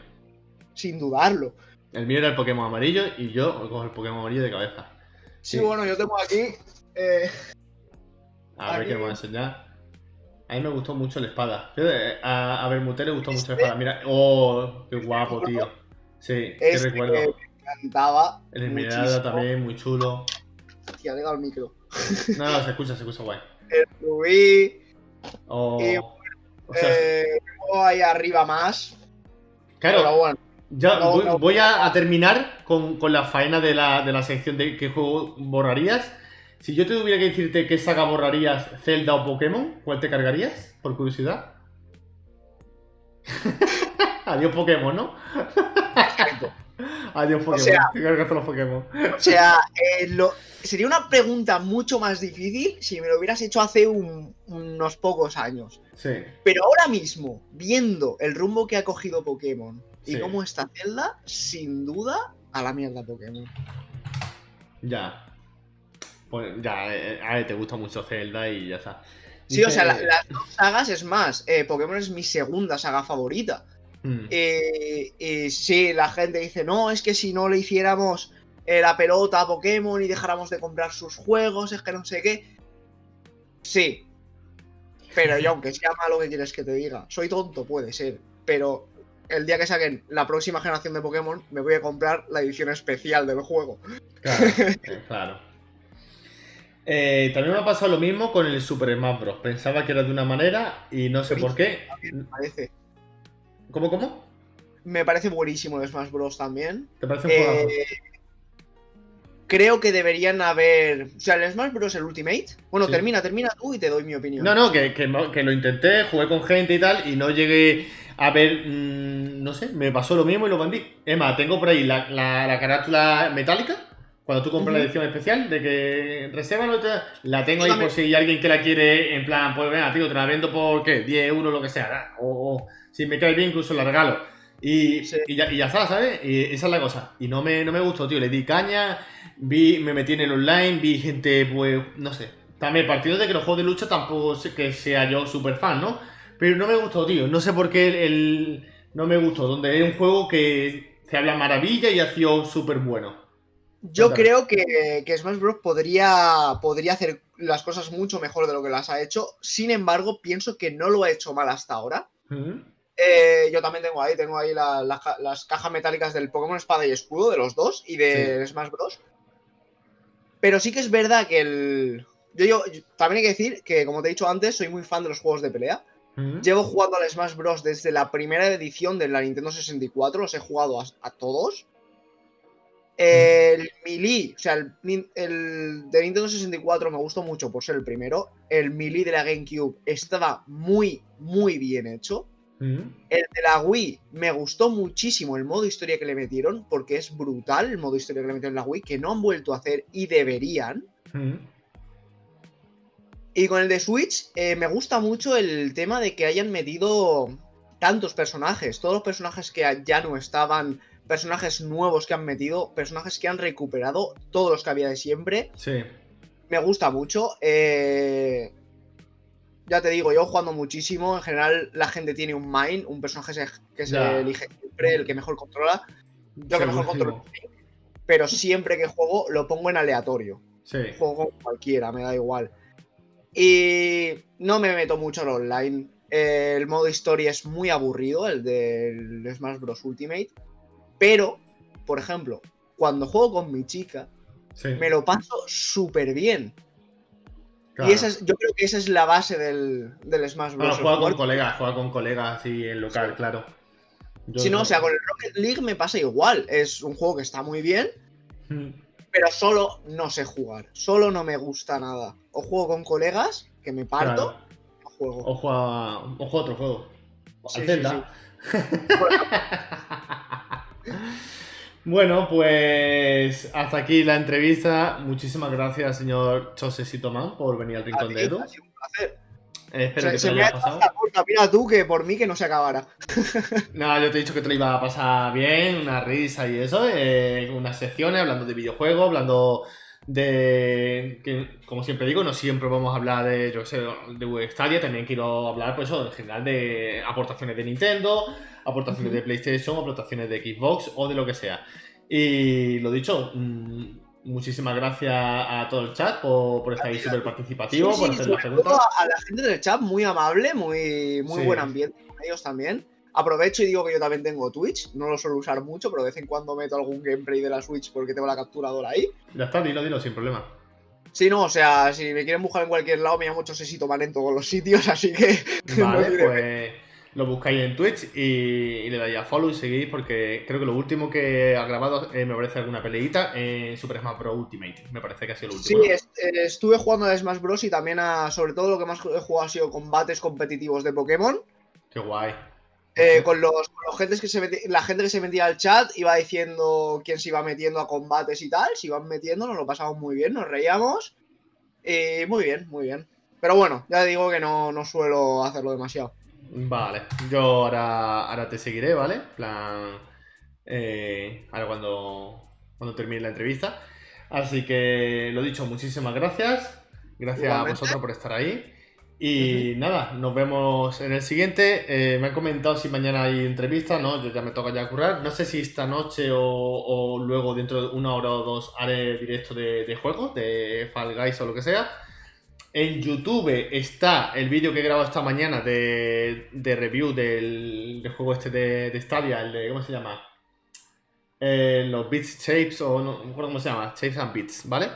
sin dudarlo. El mío era el Pokémon amarillo y yo cojo el Pokémon amarillo de cabeza. Sí, Sí. bueno, yo tengo aquí. eh, A ver qué me va a enseñar. A mí me gustó mucho la espada. Fíjate, A, a Bermute le gustó mucho la Este- espada. Mira, oh, qué guapo, tío. Sí, qué Este recuerdo. que me encantaba. El Esmeralda también, muy chulo. Hostia, le he dado el micro. No, no, se escucha, se escucha guay. El Rubí. Oh, Eh, o sea, eh, ahí arriba más. Pero claro, bueno, ya no, voy, no. voy a, a terminar con, con la faena de la, de la sección de qué juego borrarías. Si yo te tuviera que decirte qué saga borrarías, Zelda o Pokémon, ¿cuál te cargarías? Por curiosidad. Adiós Pokémon, ¿no? Adiós Pokémon. sea- te cargas todos los Pokémon. O sea, eh, lo- sería una pregunta mucho más difícil si me lo hubieras hecho hace un- unos pocos años. Sí. Pero ahora mismo, viendo el rumbo que ha cogido Pokémon y cómo está Zelda, sin duda, a la mierda Pokémon. Ya. Pues ya, eh, a ver, te gusta mucho Zelda y ya está. Sí, o sea, la- las dos sagas es más. eh, Pokémon es mi segunda saga favorita. Mm, Eh, eh, sí, la gente dice, no, es que si no le hiciéramos eh, la pelota a Pokémon y dejáramos de comprar sus juegos, es que no sé qué. Sí. Pero yo, aunque sea malo, ¿qué quieres que te diga? Soy tonto, puede ser. Pero el día que saquen la próxima generación de Pokémon, me voy a comprar la edición especial del juego. Claro, claro. Eh, también me ha pasado lo mismo con el Super Smash Bros. Pensaba que era de una manera y no sé por qué. Me parece. ¿Cómo, cómo? Me parece buenísimo el Smash Bros. también. ¿Te parece un juego? Eh, creo que deberían haber. O sea, el Smash Bros. el Ultimate. Bueno, Sí. termina, termina tú y te doy mi opinión. No, no, que, que, lo intenté, jugué con gente y tal, y no llegué a ver. mm, no sé, me pasó lo mismo y lo vendí. Es más, tengo por ahí la, la- la carátula metálica. Cuando tú compras la edición especial de que reserva la tengo ahí por si alguien que la quiere, en plan, pues venga, tío, te la vendo por ¿qué? 10 euros, lo que sea. O, o si me cae bien, incluso la regalo. Y, Sí. y ya, y ya está, ¿sabes? Y esa es la cosa. Y no me, no me gustó, tío. Le di caña, vi, me metí en el online, vi gente, pues, no sé. También partiendo de que los juegos de lucha tampoco sé que sea yo súper fan, ¿no? Pero no me gustó, tío. No sé por qué el, el- no me gustó. Donde es un juego que se habla maravilla y ha sido súper bueno. Yo Cuéntame. creo que, que Smash Bros. Podría, podría hacer las cosas mucho mejor de lo que las ha hecho. Sin embargo, pienso que no lo ha hecho mal hasta ahora. ¿Mm? Eh, yo también tengo ahí, tengo ahí la- las cajas metálicas del Pokémon Espada y Escudo, de los dos, y de Smash Bros. Pero sí que es verdad que el. Yo, yo- yo- también hay que decir que, como te he dicho antes, soy muy fan de los juegos de pelea. ¿Mm? Llevo jugando al Smash Bros. desde la primera edición de la Nintendo 64, los he jugado a, a todos. El Melee, o sea, el, el de Nintendo 64 me gustó mucho por ser el primero. El Melee de la GameCube estaba muy, muy bien hecho. ¿Mm? El de la Wii me gustó muchísimo el modo historia que le metieron, porque es brutal el modo historia que le metieron en la Wii, que no han vuelto a hacer y deberían. ¿Mm? Y con el de Switch eh, me gusta mucho el tema de que hayan metido tantos personajes, todos los personajes que ya no estaban, personajes nuevos que han metido, personajes que han recuperado, todos los que había de siempre. Sí. Me gusta mucho. eh, Ya te digo, yo jugando muchísimo, en general la gente tiene un main, un personaje que se Ya. elige siempre, el que mejor controla. Yo que mejor controlo, pero siempre que juego lo pongo en aleatorio Sí. juego con cualquiera, me da igual. Y no me meto mucho en online. Eh, el modo historia es muy aburrido, el del Smash Bros. Ultimate. Pero, por ejemplo, cuando juego con mi chica, sí. me lo paso súper bien. Claro. Y esa es, yo creo que esa es la base del, del Smash Bueno, Bros. juega el con colegas, juega con colegas así en local, claro. Yo Si no, o sea, con el Rocket League me pasa igual. Es un juego que está muy bien, Mm. pero solo no sé jugar. Solo no me gusta nada. O juego con colegas, que me parto, Claro. o juego. O juega, o juega otro juego. Sí, Al sí, Zelda. bueno, pues hasta aquí la entrevista. Muchísimas gracias, señor Chosesito Man, por venir al Rincón de Edu. ha sido un placer. Eh, espero que se te lo me ha hayas hecho pasado. Mira tú que por mí que no se acabara. No, yo te he dicho que te lo iba a pasar bien, una risa y eso, eh, unas secciones hablando de videojuegos, hablando de. que, como siempre digo, no siempre vamos a hablar de, yo sé, de Stadia, también quiero hablar, pues eso, en general de aportaciones de Nintendo, aportaciones de PlayStation, aportaciones de Xbox o de lo que sea. Y lo dicho, mm, muchísimas gracias a todo el chat por, por estar ahí súper participativo, Sí, por sí, hacer las sobre preguntas. todo a, a la gente del chat, muy amable, muy, muy Sí. buen ambiente con ellos también. Aprovecho y digo que yo también tengo Twitch. No lo suelo usar mucho, pero de vez en cuando meto algún gameplay de la Switch porque tengo la capturadora ahí. Ya está, dilo, dilo, sin problema. Sí, no, o sea, si me quieren buscar en cualquier lado, me llamo Chosesito en todos los sitios, así que. Vale, pues lo buscáis en Twitch y, y le dais a follow y seguís porque creo que lo último que ha grabado eh, me parece alguna peleita en Super Smash Bros. Ultimate. Me parece que ha sido lo Sí, último. es- eh, estuve jugando a Smash Bros. y también a. Sobre todo lo que más he jugado ha sido combates competitivos de Pokémon. Qué guay. Eh, con los, con los gentes que se la gente que se metía al chat iba diciendo quién se iba metiendo a combates y tal, se iban metiendo, nos lo pasamos muy bien, nos reíamos. Y muy bien, muy bien. Pero bueno, ya digo que no, no suelo hacerlo demasiado. Vale, yo ahora, ahora te seguiré, ¿vale? Plan, eh, ahora cuando, cuando termine la entrevista. Así que lo dicho, muchísimas gracias. Gracias Igualmente. a vosotros por estar ahí. Y nada, nos vemos en el siguiente. Eh, me han comentado si mañana hay entrevista, ¿no? Yo ya me toca ya currar. No sé si esta noche o, o luego dentro de una hora o dos haré directo de, de juegos, de Fall Guys o lo que sea. En YouTube está el vídeo que he grabado esta mañana de, de review del, del juego este de, de Stadia, el de, ¿cómo se llama? Eh, los Beats Shapes, o no, no me acuerdo cómo se llama, Shapes and Beats, ¿vale?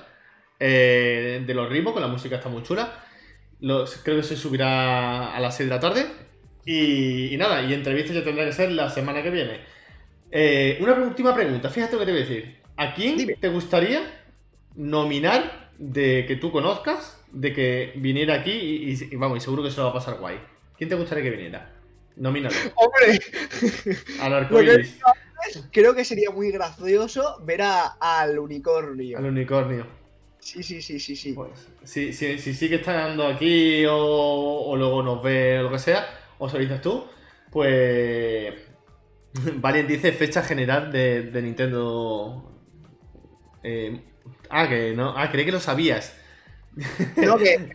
Eh, de los ritmos, con la música está muy chula. Los, creo que se subirá a las 6 de la tarde. Y, y nada, y entrevista ya tendrá que ser la semana que viene. Eh, una última pregunta, fíjate lo que te voy a decir. ¿A quién Dime. te gustaría nominar de que tú conozcas, de que viniera aquí y, y- y vamos, y seguro que se lo va a pasar guay? ¿Quién te gustaría que viniera? Nomínalo. Hombre, Al Lo arcoiris, creo que sería muy gracioso ver a- al unicornio. al unicornio. Sí, sí, sí, sí, sí. Pues, si, si, si sigue estando aquí o, o luego nos ve o lo que sea, o se dices tú, pues. Valiant dice fecha general de, de Nintendo. Eh, ah, que no. Ah, creí que lo sabías. No, que,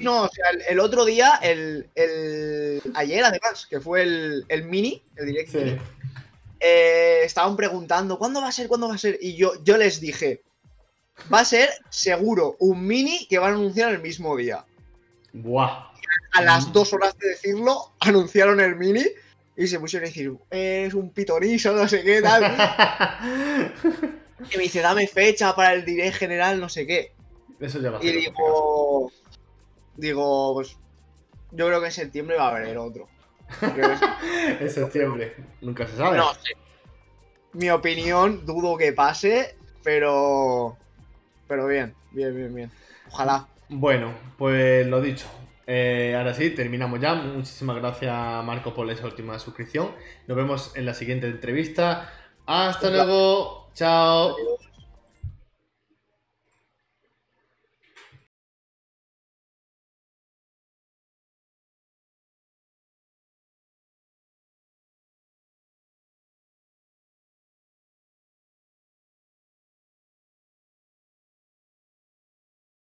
no, o sea, el, el otro día, el, el- ayer además, que fue el, el mini, el directo, Sí. eh, estaban preguntando, ¿cuándo va a ser? ¿Cuándo va a ser? Y yo, yo les dije, va a ser seguro un mini que van a anunciar el mismo día. Buah. A las Mm. dos horas de decirlo, anunciaron el mini y se pusieron a decir, es un pitonizo, no sé qué, tal. Y me dice, dame fecha para el direct general, no sé qué. Eso ya va a Y ser digo, digo, pues yo creo que en septiembre va a haber otro. Que. En septiembre. Nunca se sabe. No sé. Mi opinión, dudo que pase, pero. Pero bien, bien, bien, bien. Ojalá. Bueno, pues lo dicho. Eh, ahora sí, terminamos ya. Muchísimas gracias, Marco, por esa última suscripción. Nos vemos en la siguiente entrevista. Hasta luego. Chao. Adiós.